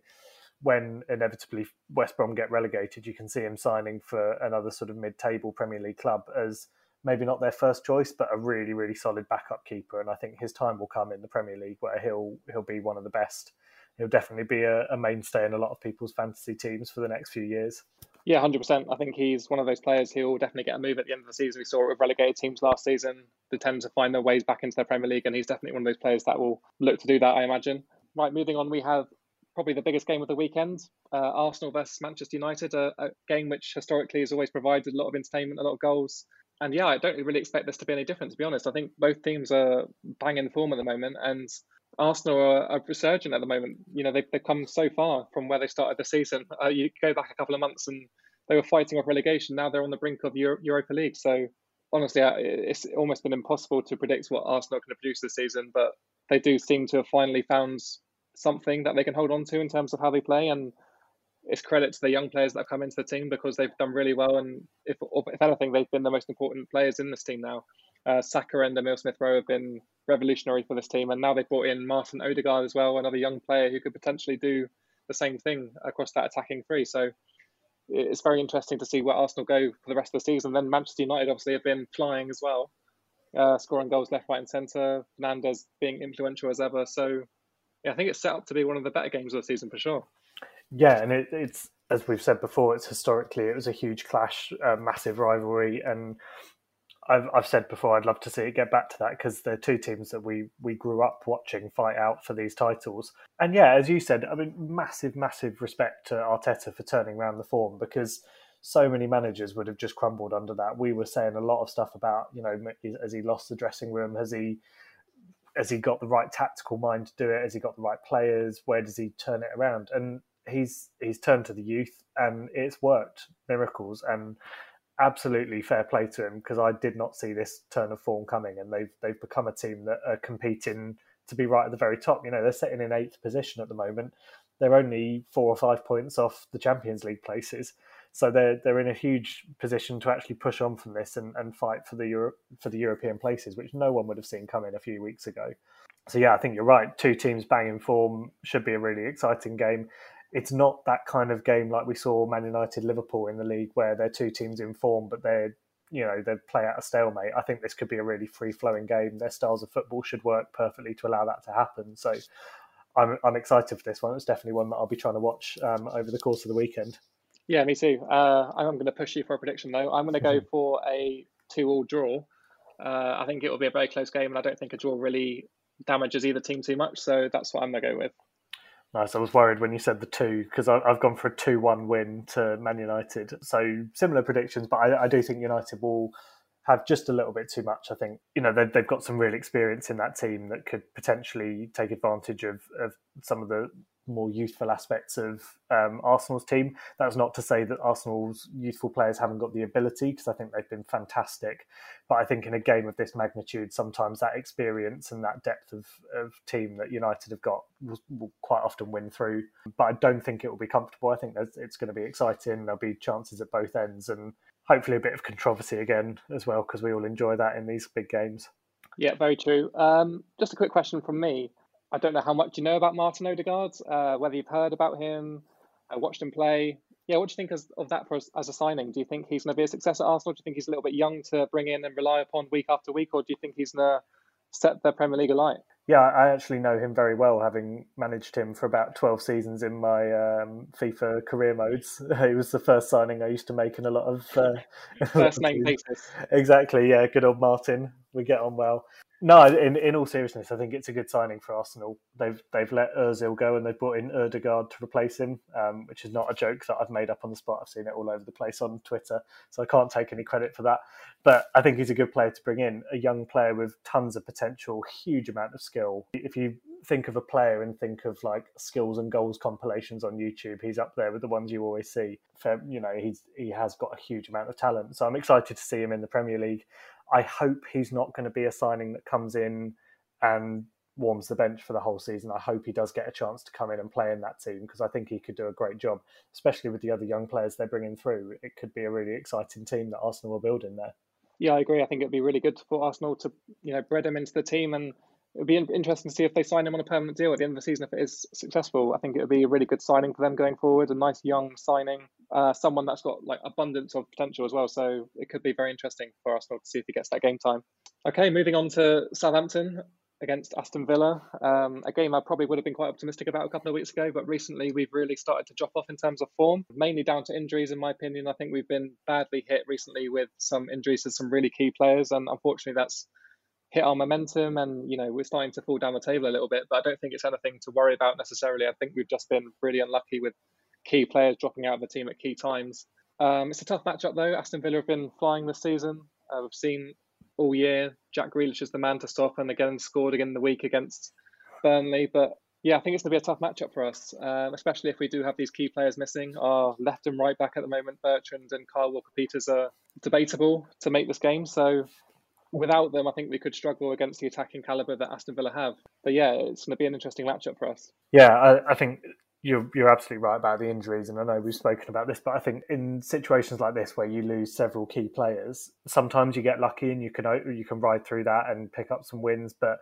when inevitably West Brom get relegated, you can see him signing for another sort of mid-table Premier League club as maybe not their first choice, but a really, really solid backup keeper. And I think his time will come in the Premier League where he'll he'll be one of the best. He'll definitely be a, a mainstay in a lot of people's fantasy teams for the next few years. Yeah, hundred percent. I think he's one of those players who will definitely get a move at the end of the season. We saw it with relegated teams last season. They tend to find their ways back into their Premier League, and he's definitely one of those players that will look to do that. I imagine. Right, moving on, we have probably the biggest game of the weekend. Uh, Arsenal versus Manchester United, a, a, game which historically has always provided a lot of entertainment, a lot of goals. And yeah, I don't really expect this to be any different, to be honest. I think both teams are banging in form at the moment, and Arsenal are, are resurgent at the moment. You know, they've, they've come so far from where they started the season. Uh, you go back a couple of months and they were fighting off relegation. Now they're on the brink of Euro- Europa League. So honestly, it's almost been impossible to predict what Arsenal are going to produce this season, but they do seem to have finally found something that they can hold on to in terms of how they play. And it's credit to the young players that have come into the team because they've done really well. And if, if anything, they've been the most important players in this team now. Uh, Saka and Emile Smith Rowe have been revolutionary for this team. And now they've brought in Martin Odegaard as well, another young player who could potentially do the same thing across that attacking three. So it's very interesting to see where Arsenal go for the rest of the season. Then Manchester United obviously have been flying as well, uh, scoring goals left, right, and centre. Fernandes being influential as ever. So yeah, I think it's set up to be one of the better games of the season for sure. Yeah, and it, it's as we've said before, it's historically it was a huge clash, a massive rivalry, and I've I've said before I'd love to see it get back to that because they're two teams that we we grew up watching fight out for these titles. And yeah, as you said, I mean, massive, massive respect to Arteta for turning around the form because so many managers would have just crumbled under that. We were saying a lot of stuff about you know has he lost the dressing room? Has he has he got the right tactical mind to do it? Has he got the right players? Where does he turn it around? And he's he's turned to the youth, and it's worked miracles. And absolutely fair play to him because I did not see this turn of form coming, and they've they've become a team that are competing to be right at the very top. You know, they're sitting in eighth position at the moment. They're only four or five points off the Champions League places. So they're they're in a huge position to actually push on from this and, and fight for the Euro, for the European places, which no one would have seen coming a few weeks ago. So yeah, I think you're right. Two teams banging form should be a really exciting game. It's not that kind of game like we saw Man United Liverpool in the league where they're two teams in form, but they're you know they play out a stalemate. I think this could be a really free flowing game. Their styles of football should work perfectly to allow that to happen. So I'm I'm excited for this one. It's definitely one that I'll be trying to watch um, over the course of the weekend. Yeah, me too. Uh, I'm going to push you for a prediction though. I'm going to go mm-hmm. for a two-all draw. Uh, I think it will be a very close game, and I don't think a draw really damages either team too much. So that's what I'm going to go with. Nice. I was worried when you said the two because I've gone for a two-one win to Man United. So similar predictions, but I, I do think United will have just a little bit too much. I think you know they've, they've got some real experience in that team that could potentially take advantage of, of some of the more youthful aspects of um, Arsenal's team. That's not to say that Arsenal's youthful players haven't got the ability, because I think they've been fantastic. But I think in a game of this magnitude, sometimes that experience and that depth of, of team that United have got will, will quite often win through. But I don't think it will be comfortable. I think it's going to be exciting. There'll be chances at both ends, and hopefully a bit of controversy again as well, because we all enjoy that in these big games. Yeah, very true. Um, just a quick question from me. I don't know how much you know about Martin Odegaard, uh, whether you've heard about him, uh, watched him play. Yeah, what do you think as, of that for as, as a signing? Do you think he's going to be a success at Arsenal? Do you think he's a little bit young to bring in and rely upon week after week, or do you think he's going to set the Premier League alight? Yeah, I actually know him very well, having managed him for about 12 seasons in my um, FIFA career modes. He was the first signing I used to make in a lot of. Uh, first name basis. Exactly, yeah, good old Martin. We get on well. No, in, in all seriousness, I think it's a good signing for Arsenal. They've they've let Özil go and they've brought in Odegaard to replace him, um, which is not a joke that I've made up on the spot. I've seen it all over the place on Twitter, so I can't take any credit for that. But I think he's a good player to bring in, a young player with tons of potential, huge amount of skill. If you think of a player and think of like skills and goals compilations on YouTube, he's up there with the ones you always see. For, you know, he's he has got a huge amount of talent. So I'm excited to see him in the Premier League. I hope he's not going to be a signing that comes in and warms the bench for the whole season. I hope he does get a chance to come in and play in that team because I think he could do a great job, especially with the other young players they're bringing through. It could be a really exciting team that Arsenal will build in there. Yeah, I agree. I think it'd be really good for Arsenal to you know bred him into the team, and it would be interesting to see if they sign him on a permanent deal at the end of the season. If it is successful, I think it would be a really good signing for them going forward. A nice young signing, uh, someone that's got like abundance of potential as well. So it could be very interesting for Arsenal to see if he gets that game time. Okay, moving on to Southampton against Aston Villa, um, a game I probably would have been quite optimistic about a couple of weeks ago, but recently we've really started to drop off in terms of form, mainly down to injuries, in my opinion. I think we've been badly hit recently with some injuries to some really key players, and unfortunately that's hit our momentum and you know we're starting to fall down the table a little bit but i don't think it's anything to worry about necessarily i think we've just been really unlucky with key players dropping out of the team at key times um, it's a tough matchup though aston villa have been flying this season uh, we've seen all year jack Grealish is the man to stop and again scored again in the week against burnley but yeah, I think it's going to be a tough matchup for us, um, especially if we do have these key players missing. Our left and right back at the moment, Bertrand and Kyle Walker Peters, are debatable to make this game. So without them, I think we could struggle against the attacking caliber that Aston Villa have. But yeah, it's going to be an interesting matchup for us. Yeah, I, I think you're you're absolutely right about the injuries, and I know we've spoken about this, but I think in situations like this where you lose several key players, sometimes you get lucky and you can you can ride through that and pick up some wins, but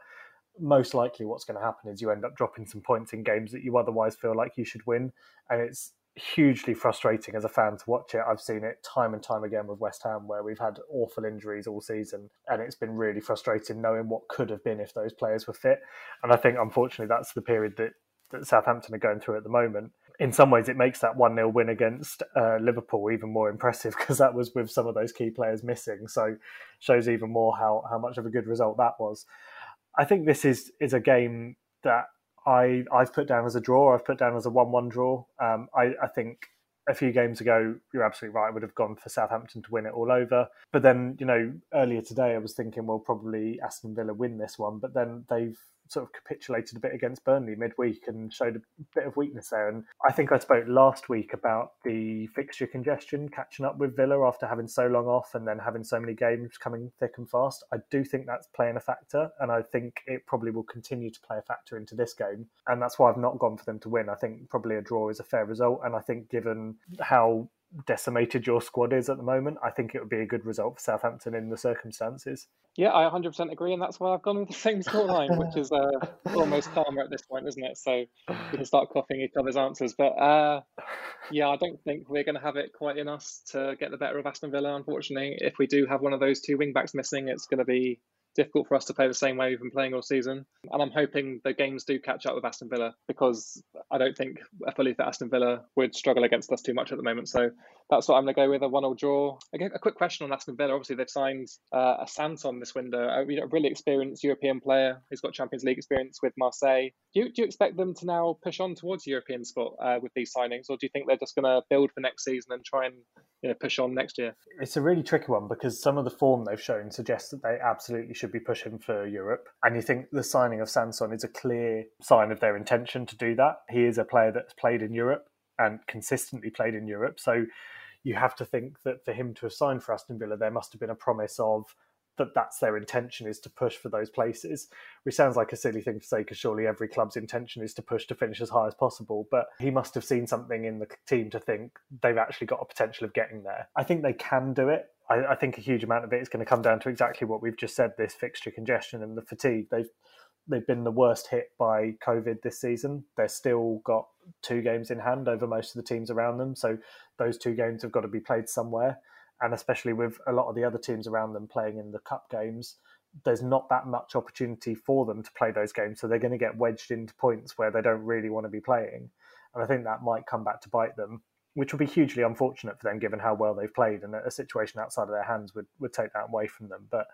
most likely what's going to happen is you end up dropping some points in games that you otherwise feel like you should win, and it's hugely frustrating as a fan to watch it. I've seen it time and time again with West Ham, where we've had awful injuries all season, and it's been really frustrating knowing what could have been if those players were fit. And I think, unfortunately, that's the period that, that Southampton are going through at the moment. In some ways, it makes that 1 0 win against uh, Liverpool even more impressive because that was with some of those key players missing. So, shows even more how, how much of a good result that was. I think this is, is a game that I I've put down as a draw. I've put down as a one-one draw. Um, I, I think a few games ago, you're absolutely right. I would have gone for Southampton to win it all over. But then, you know, earlier today, I was thinking, well, probably Aston Villa win this one. But then they've sort of capitulated a bit against Burnley midweek and showed a bit of weakness there. And I think I spoke last week about the fixture congestion catching up with Villa after having so long off and then having so many games coming thick and fast. I do think that's playing a factor, and I think it probably will continue to play a factor into this game. And that's why I've not gone for them to win. I think probably a draw is a fair result. And I think given how decimated your squad is at the moment, I think it would be a good result for Southampton in the circumstances. Yeah, I 100% agree, and that's why I've gone with the same scoreline, which is uh, almost calmer at this point, isn't it? So we can start coughing each other's answers. But uh, yeah, I don't think we're going to have it quite in us to get the better of Aston Villa, unfortunately. If we do have one of those two wing backs missing, it's going to be difficult for us to play the same way we've been playing all season. And I'm hoping the games do catch up with Aston Villa because I don't think a fully fit Aston Villa would struggle against us too much at the moment. So that's what I'm going to go with a one all draw. Again, a quick question on Aston Villa. Obviously, they've signed uh, a Sanson this window, a, a really experienced European player who's got Champions League experience with Marseille. Do you, do you expect them to now push on towards European spot uh, with these signings, or do you think they're just going to build for next season and try and you know, push on next year? It's a really tricky one because some of the form they've shown suggests that they absolutely should be pushing for Europe. And you think the signing of Sanson is a clear sign of their intention to do that. He is a player that's played in Europe and consistently played in Europe. So you have to think that for him to have signed for Aston Villa, there must have been a promise of that that's their intention is to push for those places, which sounds like a silly thing to say because surely every club's intention is to push to finish as high as possible. But he must have seen something in the team to think they've actually got a potential of getting there. I think they can do it. I, I think a huge amount of it is going to come down to exactly what we've just said: this fixture congestion and the fatigue. They've they've been the worst hit by COVID this season. They've still got two games in hand over most of the teams around them. So those two games have got to be played somewhere. And especially with a lot of the other teams around them playing in the cup games, there's not that much opportunity for them to play those games. So they're going to get wedged into points where they don't really want to be playing. And I think that might come back to bite them, which would be hugely unfortunate for them given how well they've played. And a situation outside of their hands would, would take that away from them. But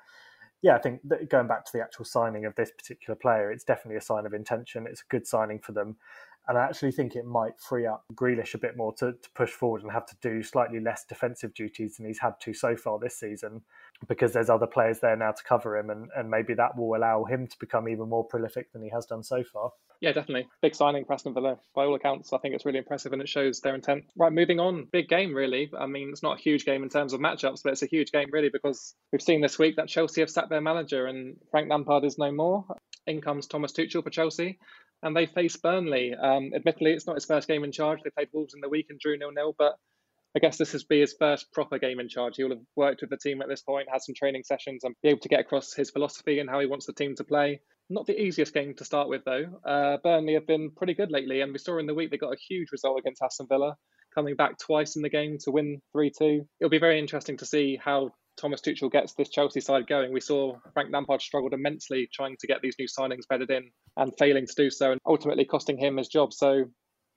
yeah, I think going back to the actual signing of this particular player, it's definitely a sign of intention. It's a good signing for them. And I actually think it might free up Grealish a bit more to, to push forward and have to do slightly less defensive duties than he's had to so far this season because there's other players there now to cover him. And, and maybe that will allow him to become even more prolific than he has done so far. Yeah, definitely. Big signing for Aston Villa. By all accounts, I think it's really impressive and it shows their intent. Right, moving on. Big game, really. I mean, it's not a huge game in terms of matchups, but it's a huge game, really, because we've seen this week that Chelsea have sacked their manager and Frank Lampard is no more. In comes Thomas Tuchel for Chelsea and they face Burnley. Um, admittedly, it's not his first game in charge. They played Wolves in the week and drew nil nil, but I guess this will be his first proper game in charge. He will have worked with the team at this point, had some training sessions, and be able to get across his philosophy and how he wants the team to play. Not the easiest game to start with, though. Uh, Burnley have been pretty good lately, and we saw in the week they got a huge result against Aston Villa, coming back twice in the game to win 3 2. It'll be very interesting to see how Thomas Tuchel gets this Chelsea side going. We saw Frank Lampard struggled immensely trying to get these new signings bedded in and failing to do so, and ultimately costing him his job. So,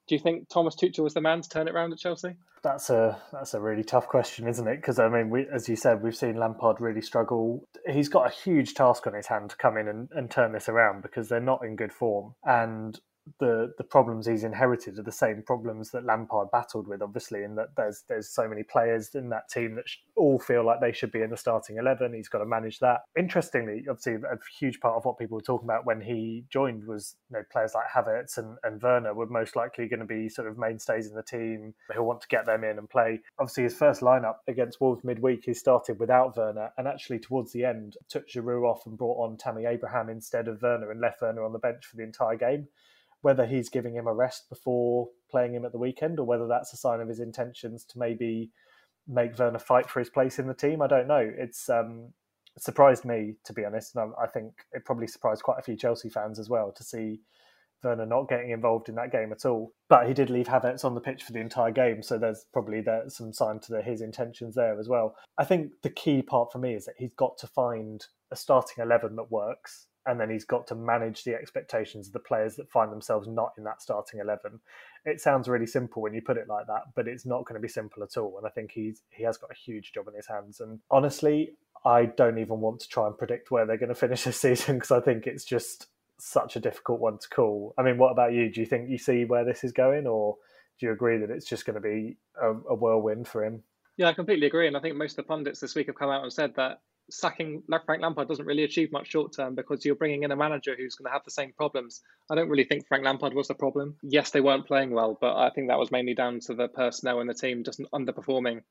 do you think Thomas Tuchel was the man to turn it around at Chelsea? That's a that's a really tough question, isn't it? Because I mean, we, as you said, we've seen Lampard really struggle. He's got a huge task on his hand to come in and, and turn this around because they're not in good form. And the the problems he's inherited are the same problems that Lampard battled with, obviously, in that there's there's so many players in that team that all feel like they should be in the starting eleven. He's got to manage that. Interestingly, obviously, a huge part of what people were talking about when he joined was you know players like Havertz and, and Werner were most likely going to be sort of mainstays in the team. He'll want to get them in and play. Obviously, his first lineup against Wolves midweek, he started without Werner, and actually towards the end took Giroud off and brought on Tammy Abraham instead of Werner and left Werner on the bench for the entire game whether he's giving him a rest before playing him at the weekend or whether that's a sign of his intentions to maybe make Werner fight for his place in the team. I don't know. It's um, surprised me to be honest, and I, I think it probably surprised quite a few Chelsea fans as well to see Werner not getting involved in that game at all. But he did leave Havertz on the pitch for the entire game, so there's probably there, some sign to the, his intentions there as well. I think the key part for me is that he's got to find a starting eleven that works and then he's got to manage the expectations of the players that find themselves not in that starting 11 it sounds really simple when you put it like that but it's not going to be simple at all and i think he's he has got a huge job in his hands and honestly i don't even want to try and predict where they're going to finish this season because i think it's just such a difficult one to call. I mean what about you? Do you think you see where this is going or do you agree that it's just going to be a, a whirlwind for him? Yeah, I completely agree. And I think most of the pundits this week have come out and said that sacking Frank Lampard doesn't really achieve much short term because you're bringing in a manager who's going to have the same problems. I don't really think Frank Lampard was the problem. Yes, they weren't playing well, but I think that was mainly down to the personnel and the team just underperforming.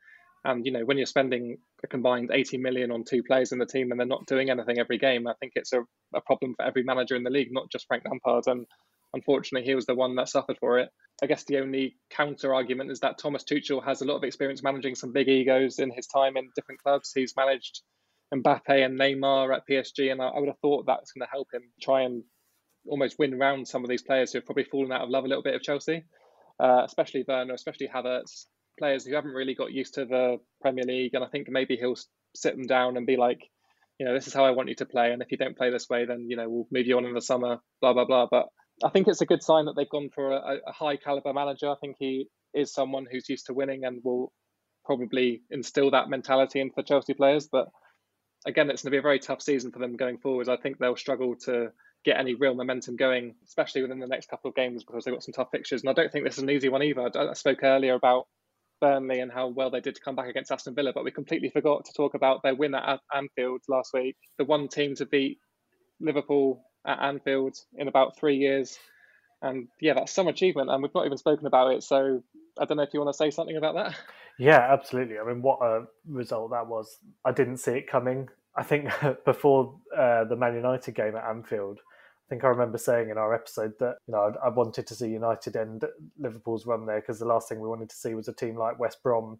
And you know, when you're spending a combined 80 million on two players in the team and they're not doing anything every game, I think it's a, a problem for every manager in the league, not just Frank Lampard. And unfortunately, he was the one that suffered for it. I guess the only counter argument is that Thomas Tuchel has a lot of experience managing some big egos in his time in different clubs. He's managed Mbappe and Neymar at PSG, and I, I would have thought that's going to help him try and almost win around some of these players who have probably fallen out of love a little bit of Chelsea, uh, especially Werner, especially Havertz, players who haven't really got used to the Premier League, and I think maybe he'll sit them down and be like, you know, this is how I want you to play, and if you don't play this way, then you know we'll move you on in the summer, blah blah blah. But I think it's a good sign that they've gone for a, a high caliber manager. I think he is someone who's used to winning and will probably instill that mentality into the Chelsea players. But again, it's going to be a very tough season for them going forward. I think they'll struggle to get any real momentum going, especially within the next couple of games because they've got some tough fixtures. And I don't think this is an easy one either. I spoke earlier about Burnley and how well they did to come back against Aston Villa, but we completely forgot to talk about their win at Anfield last week. The one team to beat Liverpool at Anfield in about three years. And yeah, that's some achievement, and we've not even spoken about it. So I don't know if you want to say something about that. Yeah, absolutely. I mean, what a result that was. I didn't see it coming. I think before uh, the Man United game at Anfield, I think I remember saying in our episode that you know I, I wanted to see United end Liverpool's run there because the last thing we wanted to see was a team like West Brom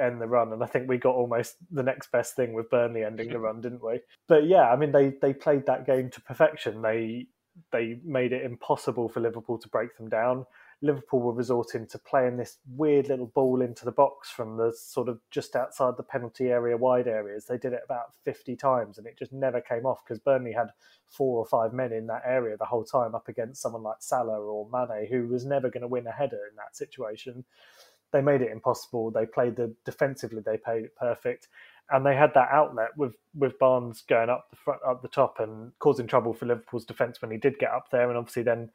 end the run, and I think we got almost the next best thing with Burnley ending the run, didn't we? But yeah, I mean they they played that game to perfection. They they made it impossible for Liverpool to break them down. Liverpool were resorting to playing this weird little ball into the box from the sort of just outside the penalty area wide areas. They did it about 50 times and it just never came off because Burnley had four or five men in that area the whole time up against someone like Salah or Mane who was never going to win a header in that situation. They made it impossible. They played the defensively, they played it perfect and they had that outlet with with Barnes going up the front, up the top and causing trouble for Liverpool's defence when he did get up there, and obviously then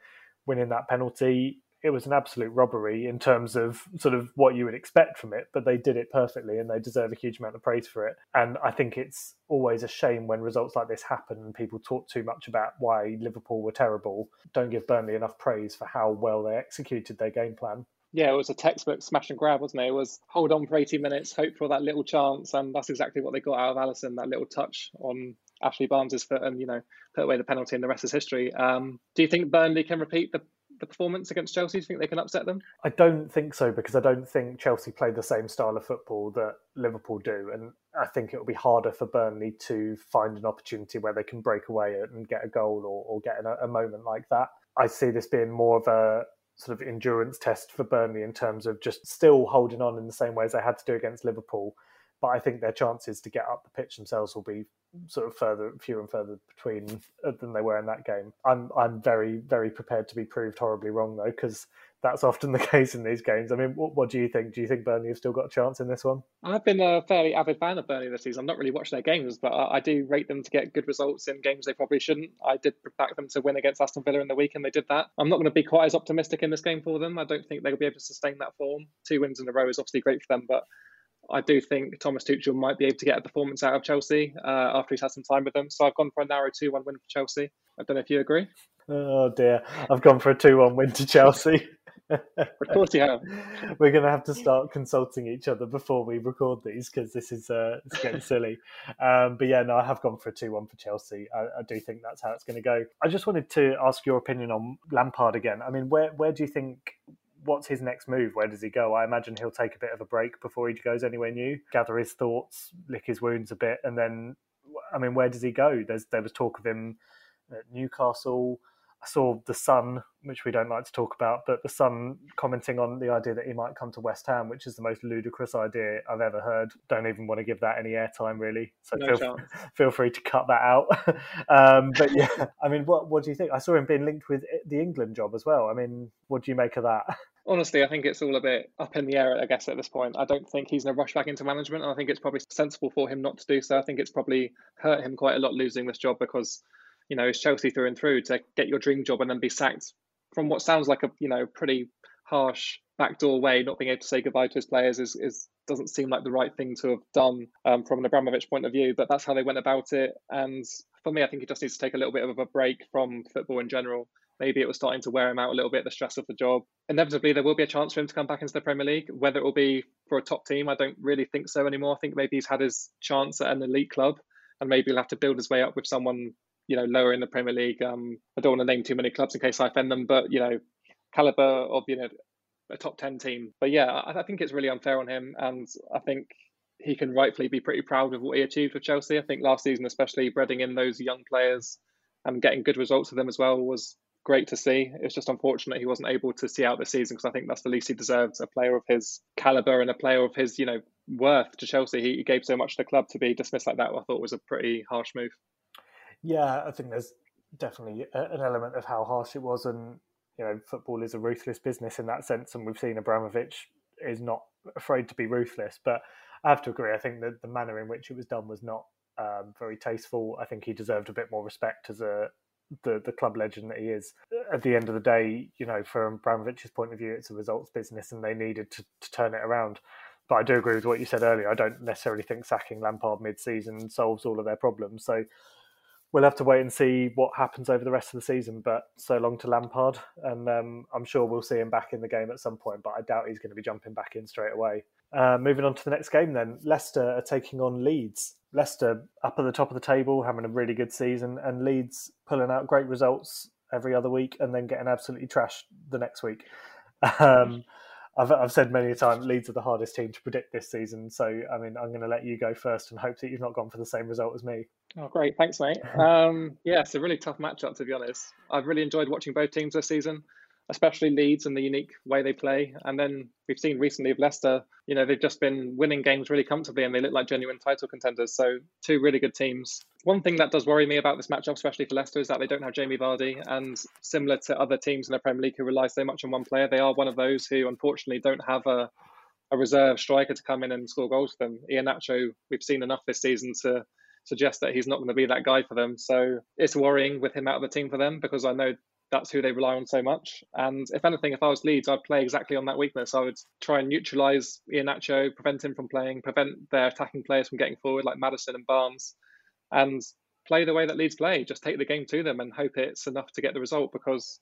winning that penalty. It was an absolute robbery in terms of sort of what you would expect from it, but they did it perfectly and they deserve a huge amount of praise for it. And I think it's always a shame when results like this happen and people talk too much about why Liverpool were terrible. Don't give Burnley enough praise for how well they executed their game plan yeah, it was a textbook smash and grab, wasn't it? It was hold on for 80 minutes, hope for that little chance, and that's exactly what they got out of Alisson, that little touch on Ashley Barnes's foot and, you know, put away the penalty and the rest is history. Um, do you think Burnley can repeat the, the performance against Chelsea? Do you think they can upset them? I don't think so because I don't think Chelsea play the same style of football that Liverpool do. And I think it will be harder for Burnley to find an opportunity where they can break away and get a goal or, or get a, a moment like that. I see this being more of a sort of endurance test for Burnley in terms of just still holding on in the same way as they had to do against Liverpool. But I think their chances to get up the pitch themselves will be sort of further, fewer and further between uh, than they were in that game. I'm I'm very very prepared to be proved horribly wrong though, because that's often the case in these games. I mean, what, what, do you think? Do you think Burnley have still got a chance in this one? I've been a fairly avid fan of Burnley this season. I've not really watched their games, but I, I do rate them to get good results in games they probably shouldn't. I did back them to win against Aston Villa in the week, and they did that. I'm not going to be quite as optimistic in this game for them. I don't think they'll be able to sustain that form. Two wins in a row is obviously great for them, but I do think Thomas Tuchel might be able to get a performance out of Chelsea uh, after he's had some time with them. So I've gone for a narrow 2 1 win for Chelsea. I don't know if you agree. Oh dear. I've gone for a 2 1 win to Chelsea. of course you have. We're going to have to start consulting each other before we record these because this is uh, it's getting silly. Um, but yeah, no, I have gone for a two-one for Chelsea. I, I do think that's how it's going to go. I just wanted to ask your opinion on Lampard again. I mean, where where do you think? What's his next move? Where does he go? I imagine he'll take a bit of a break before he goes anywhere new, gather his thoughts, lick his wounds a bit, and then, I mean, where does he go? There's there was talk of him at Newcastle. I saw the Sun, which we don't like to talk about, but the Sun commenting on the idea that he might come to West Ham, which is the most ludicrous idea I've ever heard. Don't even want to give that any airtime, really. So no feel, feel free to cut that out. um, but yeah, I mean, what what do you think? I saw him being linked with the England job as well. I mean, what do you make of that? Honestly, I think it's all a bit up in the air, I guess, at this point. I don't think he's in a rush back into management, and I think it's probably sensible for him not to do so. I think it's probably hurt him quite a lot losing this job because you know, is Chelsea through and through to get your dream job and then be sacked from what sounds like a you know pretty harsh backdoor way, not being able to say goodbye to his players is, is doesn't seem like the right thing to have done um, from an Abramovich point of view. But that's how they went about it. And for me, I think he just needs to take a little bit of a break from football in general. Maybe it was starting to wear him out a little bit, the stress of the job. Inevitably, there will be a chance for him to come back into the Premier League. Whether it will be for a top team, I don't really think so anymore. I think maybe he's had his chance at an elite club and maybe he'll have to build his way up with someone you know lower in the Premier League. Um, I don't want to name too many clubs in case I offend them, but you know, caliber of you know a top ten team. But yeah, I, I think it's really unfair on him, and I think he can rightfully be pretty proud of what he achieved with Chelsea. I think last season, especially breading in those young players and getting good results with them as well, was great to see. It's just unfortunate he wasn't able to see out the season because I think that's the least he deserves. A player of his caliber and a player of his, you know, worth to Chelsea. He, he gave so much to the club to be dismissed like that. I thought was a pretty harsh move. Yeah, I think there's definitely an element of how harsh it was, and you know, football is a ruthless business in that sense, and we've seen Abramovich is not afraid to be ruthless. But I have to agree. I think that the manner in which it was done was not um, very tasteful. I think he deserved a bit more respect as a the the club legend that he is. At the end of the day, you know, from Abramovich's point of view, it's a results business, and they needed to, to turn it around. But I do agree with what you said earlier. I don't necessarily think sacking Lampard mid-season solves all of their problems. So we'll have to wait and see what happens over the rest of the season. But so long to Lampard, and um, I'm sure we'll see him back in the game at some point. But I doubt he's going to be jumping back in straight away. Uh, moving on to the next game, then Leicester are taking on Leeds. Leicester up at the top of the table, having a really good season, and Leeds pulling out great results every other week, and then getting absolutely trashed the next week. Um, I've, I've said many a time Leeds are the hardest team to predict this season. So, I mean, I'm going to let you go first and hope that you've not gone for the same result as me. Oh, great. Thanks, mate. Um, yeah, it's a really tough matchup, to be honest. I've really enjoyed watching both teams this season especially Leeds and the unique way they play. And then we've seen recently of Leicester, you know, they've just been winning games really comfortably and they look like genuine title contenders. So two really good teams. One thing that does worry me about this matchup, especially for Leicester, is that they don't have Jamie Vardy. And similar to other teams in the Premier League who rely so much on one player, they are one of those who unfortunately don't have a a reserve striker to come in and score goals for them. Iheanacho, we've seen enough this season to suggest that he's not going to be that guy for them. So it's worrying with him out of the team for them because I know that's who they rely on so much. And if anything, if I was Leeds, I'd play exactly on that weakness. I would try and neutralise Iheanacho, prevent him from playing, prevent their attacking players from getting forward, like Maddison and Barnes, and play the way that Leeds play. Just take the game to them and hope it's enough to get the result because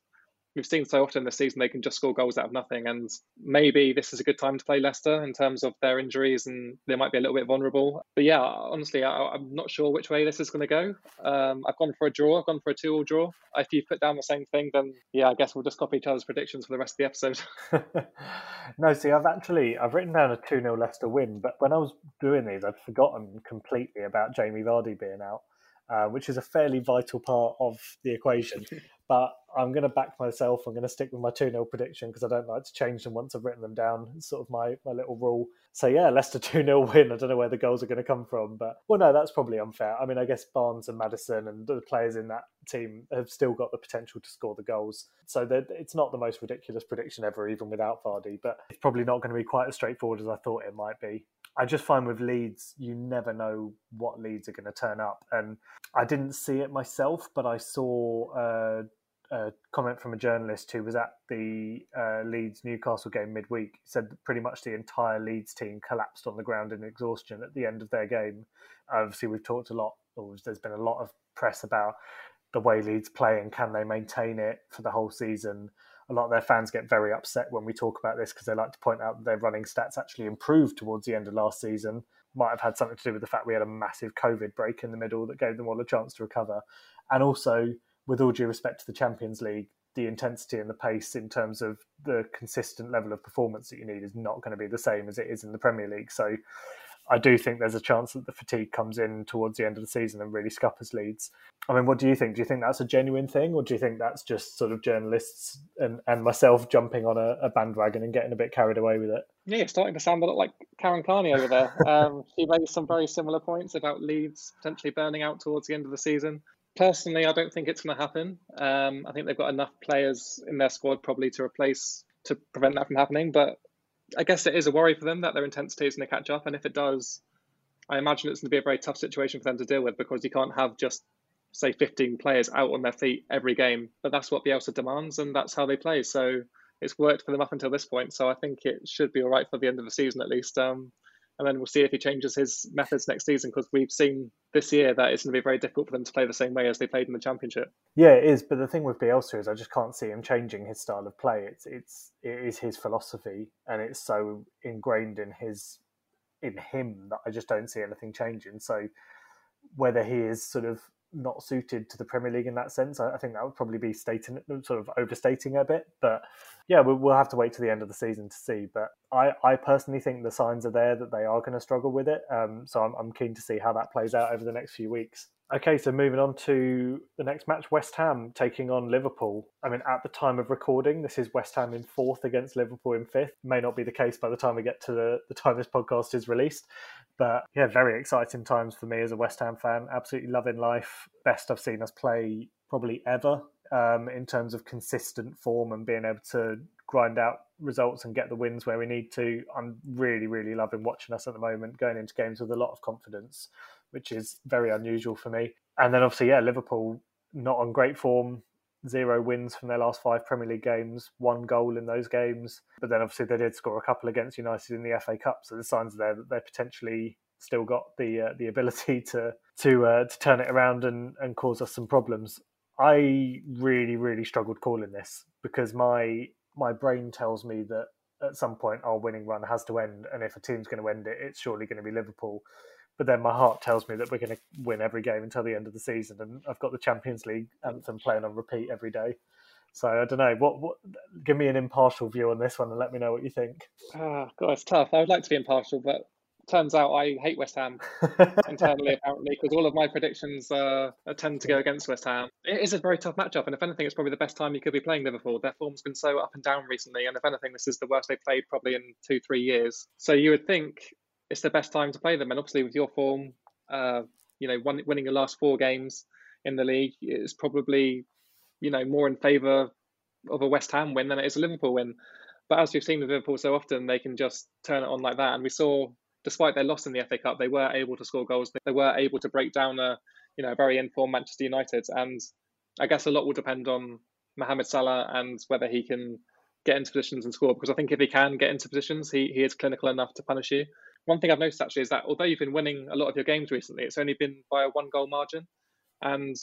we've seen so often this season they can just score goals out of nothing. And maybe this is a good time to play Leicester in terms of their injuries and they might be a little bit vulnerable. But yeah, honestly, I, am not sure which way this is going to go. Um, I've gone for a draw. I've gone for a two-all draw. If you put down the same thing, then yeah, I guess we'll just copy each other's predictions for the rest of the episode. no, see, I've actually I've written down a two 0 Leicester win, but when I was doing these, I'd forgotten completely about Jamie Vardy being out. Uh, which is a fairly vital part of the equation. but I'm going to back myself. I'm going to stick with my 2 0 prediction because I don't like to change them once I've written them down. It's sort of my, my little rule. So, yeah, Leicester 2 0 win. I don't know where the goals are going to come from. But, well, no, that's probably unfair. I mean, I guess Barnes and Maddison and the players in that team have still got the potential to score the goals. So, it's not the most ridiculous prediction ever, even without Vardy. But it's probably not going to be quite as straightforward as I thought it might be. I just find with Leeds, you never know what Leeds are going to turn up. And I didn't see it myself, but I saw uh, a comment from a journalist who was at the uh, Leeds Newcastle game midweek. Said pretty much the entire Leeds team collapsed on the ground in exhaustion at the end of their game. Obviously, we've talked a lot, or there's been a lot of press about the way Leeds play and can they maintain it for the whole season. A lot of their fans get very upset when we talk about this because they like to point out that their running stats actually improved towards the end of last season. Might have had something to do with the fact we had a massive COVID break in the middle that gave them all a chance to recover. And also, with all due respect to the Champions League, the intensity and the pace in terms of the consistent level of performance that you need is not going to be the same as it is in the Premier League. So I do think there's a chance that the fatigue comes in towards the end of the season and really scuppers Leeds. I mean, what do you think? Do you think that's a genuine thing, or do you think that's just sort of journalists and, and myself jumping on a, a bandwagon and getting a bit carried away with it? Yeah, you're starting to sound a lot like Karen Carney over there. Um, she made some very similar points about Leeds potentially burning out towards the end of the season personally, I don't think it's going to happen. Um, I think they've got enough players in their squad probably to replace to prevent that from happening. But I guess it is a worry for them that their intensity is going to catch up, and if it does, I imagine it's going to be a very tough situation for them to deal with because you can't have just say 15 players out on their feet every game. But that's what Bielsa demands, and that's how they play. So it's worked for them up until this point. So I think it should be all right for the end of the season at least. Um, and then we'll see if he changes his methods next season because we've seen this year that it's going to be very difficult for them to play the same way as they played in the championship. Yeah, it is. But the thing with Bielsa is I just can't see him changing his style of play. It's it's it is his philosophy, and it's so ingrained in his in him that I just don't see anything changing. So whether he is sort of not suited to the Premier League in that sense. I, think that would probably be stating sort of overstating a bit, but yeah, we'll, we'll have to wait to the end of the season to see. But I, I personally think the signs are there that they are going to struggle with it. Um, so I'm, I'm keen to see how that plays out over the next few weeks. Okay, so moving on to the next match, West Ham taking on Liverpool. I mean, at the time of recording, this is West Ham in fourth against Liverpool in fifth. May not be the case by the time we get to the, the time this podcast is released. But yeah, very exciting times for me as a West Ham fan. Absolutely loving life. Best I've seen us play probably ever um, in terms of consistent form and being able to grind out results and get the wins where we need to. I'm really, really loving watching us at the moment, going into games with a lot of confidence, which is very unusual for me. And then obviously, yeah, Liverpool not on great form, zero wins from their last five Premier League games, one goal in those games. But then obviously they did score a couple against United in the FA Cup, so the signs are there that they're potentially still got the uh, the ability to to uh, to turn it around and, and cause us some problems. I really really struggled calling this because my my brain tells me that at some point our winning run has to end, and if a team's going to end it, it's surely going to be Liverpool. But then my heart tells me that we're going to win every game until the end of the season, and I've got the Champions League anthem playing on repeat every day. So I don't know. What, what? Give me an impartial view on this one, and let me know what you think. Ah, God, it's tough. I would like to be impartial, but turns out I hate West Ham internally, apparently, because all of my predictions uh, tend to go against West Ham. It is a very tough matchup, and if anything, it's probably the best time you could be playing Liverpool. Their form's been so up and down recently, and if anything, this is the worst they've played probably in two, three years. So you would think it's the best time to play them, and obviously with your form, uh, you know, winning the last four games in the league is probably, you know, more in favour of a West Ham win than it is a Liverpool win. But as we've seen with Liverpool so often, they can just turn it on like that. And we saw despite their loss in the FA Cup, they were able to score goals. They were able to break down a you know very informed Manchester United, and I guess a lot will depend on Mohamed Salah and whether he can get into positions and score. Because I think if he can get into positions, he he is clinical enough to punish you. One thing I've noticed actually is that although you've been winning a lot of your games recently, it's only been by a one goal margin, and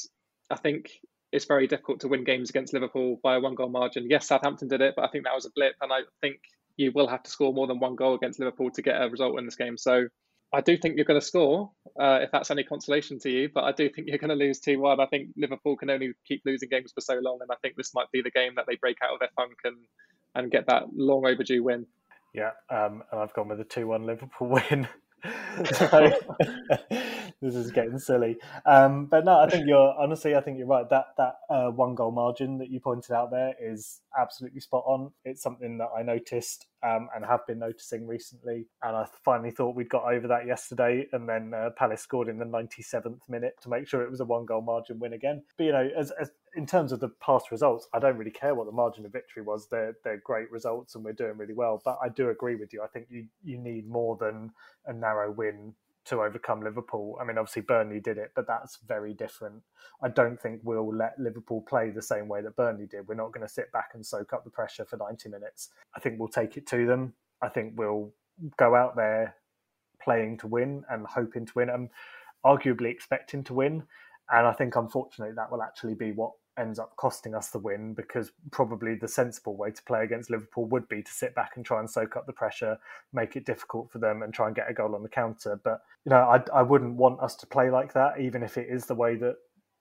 I think it's very difficult to win games against Liverpool by a one goal margin. Yes, Southampton did it, but I think that was a blip, and I think you will have to score more than one goal against Liverpool to get a result in this game. So I do think you're going to score, uh, if that's any consolation to you. But I do think you're going to lose 2 1. I think Liverpool can only keep losing games for so long. And I think this might be the game that they break out of their funk and, and get that long overdue win. Yeah, um, and I've gone with a 2 1 Liverpool win. so, this is getting silly. Um, but no, I think you're honestly, I think you're right. That that uh, one goal margin that you pointed out there is absolutely spot on. It's something that I noticed um, and have been noticing recently, and I finally thought we'd got over that yesterday. And then uh, Palace scored in the 97th minute to make sure it was a one goal margin win again. But you know, as, as in terms of the past results, I don't really care what the margin of victory was. They're they're great results, and we're doing really well. But I do agree with you. I think you you need more than a narrow win to overcome Liverpool. I mean, obviously Burnley did it, but that's very different. I don't think we'll let Liverpool play the same way that Burnley did. We're not going to sit back and soak up the pressure for 90 minutes. I think we'll take it to them. I think we'll go out there playing to win and hoping to win and arguably expecting to win. And I think, unfortunately, that will actually be what ends up costing us the win because probably the sensible way to play against Liverpool would be to sit back and try and soak up the pressure, make it difficult for them, and try and get a goal on the counter. But you know, I, I wouldn't want us to play like that, even if it is the way that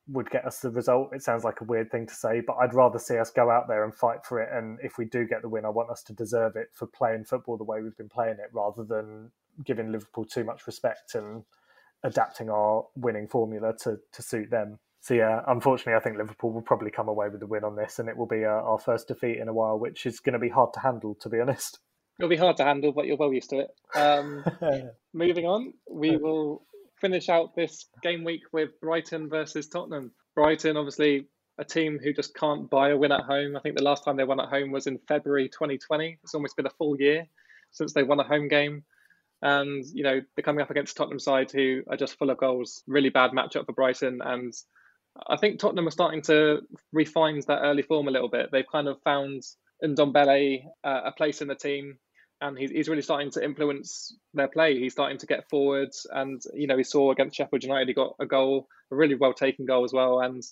would get us the result. It sounds like a weird thing to say, but I'd rather see us go out there and fight for it. And if we do get the win, I want us to deserve it for playing football the way we've been playing it, rather than giving Liverpool too much respect and adapting our winning formula to to suit them. So yeah, unfortunately, I think Liverpool will probably come away with the win on this, and it will be uh, our first defeat in a while, which is going to be hard to handle, to be honest. It'll be hard to handle, but you're well used to it. Um, moving on, we will finish out this game week with Brighton versus Tottenham. Brighton, obviously, a team who just can't buy a win at home. I think the last time they won at home was in February 2020. It's almost been a full year since they won a home game. And, you know, they're coming up against Tottenham side who are just full of goals. Really bad matchup for Brighton. And I think Tottenham are starting to refine that early form a little bit. They've kind of found Ndombele uh, a place in the team, and he's, he's really starting to influence their play. He's starting to get forwards, and you know he saw against Sheffield United he got a goal, a really well taken goal as well. And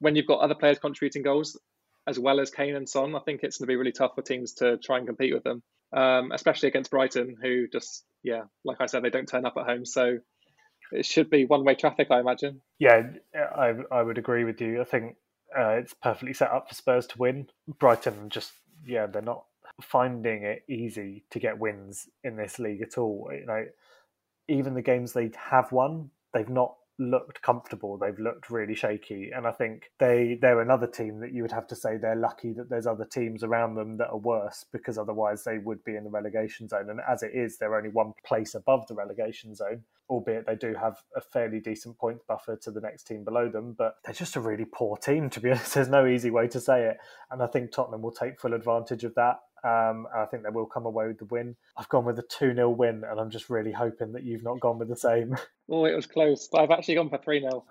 when you've got other players contributing goals as well as Kane and Son, I think it's going to be really tough for teams to try and compete with them, um, especially against Brighton, who just yeah, like I said, they don't turn up at home. So it should be one way traffic, I imagine. Yeah, I I would agree with you. I think uh, it's perfectly set up for Spurs to win. Brighton just yeah, they're not finding it easy to get wins in this league at all. You know, even the games they have won, they've not looked comfortable. They've looked really shaky, and I think they they're another team that you would have to say they're lucky that there's other teams around them that are worse because otherwise they would be in the relegation zone. And as it is, they're only one place above the relegation zone, albeit they do have a fairly decent point buffer to the next team below them. But they're just a really poor team, to be honest. There's no easy way to say it, and I think Tottenham will take full advantage of that. Um, I think they will come away with the win. I've gone with a 2 0 win, and I'm just really hoping that you've not gone with the same. Oh, it was close. I've actually gone for 3 0.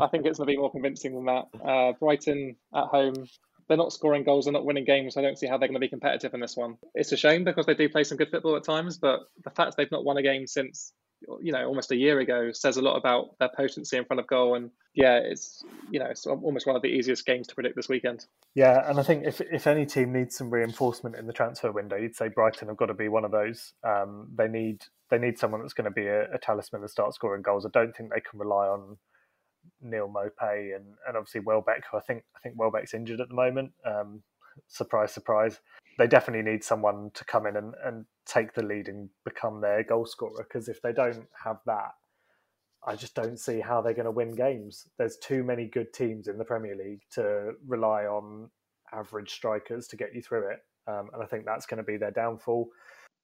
I think it's going to be more convincing than that. Uh, Brighton at home, they're not scoring goals, they're not winning games. I don't see how they're going to be competitive in this one. It's a shame because they do play some good football at times, but the fact they've not won a game since you know almost a year ago says a lot about their potency in front of goal. And yeah it's you know it's almost one of the easiest games to predict this weekend. Yeah and i think if if any team needs some reinforcement in the transfer window you'd say brighton have got to be one of those. Um, they need they need someone that's going to be a, a talisman and start scoring goals. I don't think they can rely on Neal Maupay and, and obviously Welbeck, who I think I think Welbeck's injured at the moment. Um, surprise, surprise. They definitely need someone to come in and, and take the lead and become their goal scorer because if they don't have that, I just don't see how they're going to win games. There's too many good teams in the Premier League to rely on average strikers to get you through it. Um, and I think that's going to be their downfall.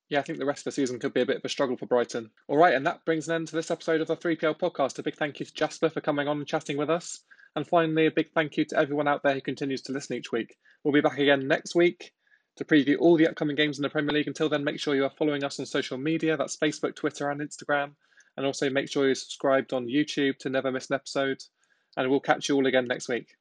Yeah, I think the rest of the season could be a bit of a struggle for Brighton. All right, and that brings an end to this episode of the 3PL podcast. A big thank you to Jasper for coming on and chatting with us. And finally, a big thank you to everyone out there who continues to listen each week. We'll be back again next week to preview all the upcoming games in the Premier League. Until then, make sure you are following us on social media that's Facebook, Twitter, and Instagram. And also make sure you're subscribed on YouTube to never miss an episode. And we'll catch you all again next week.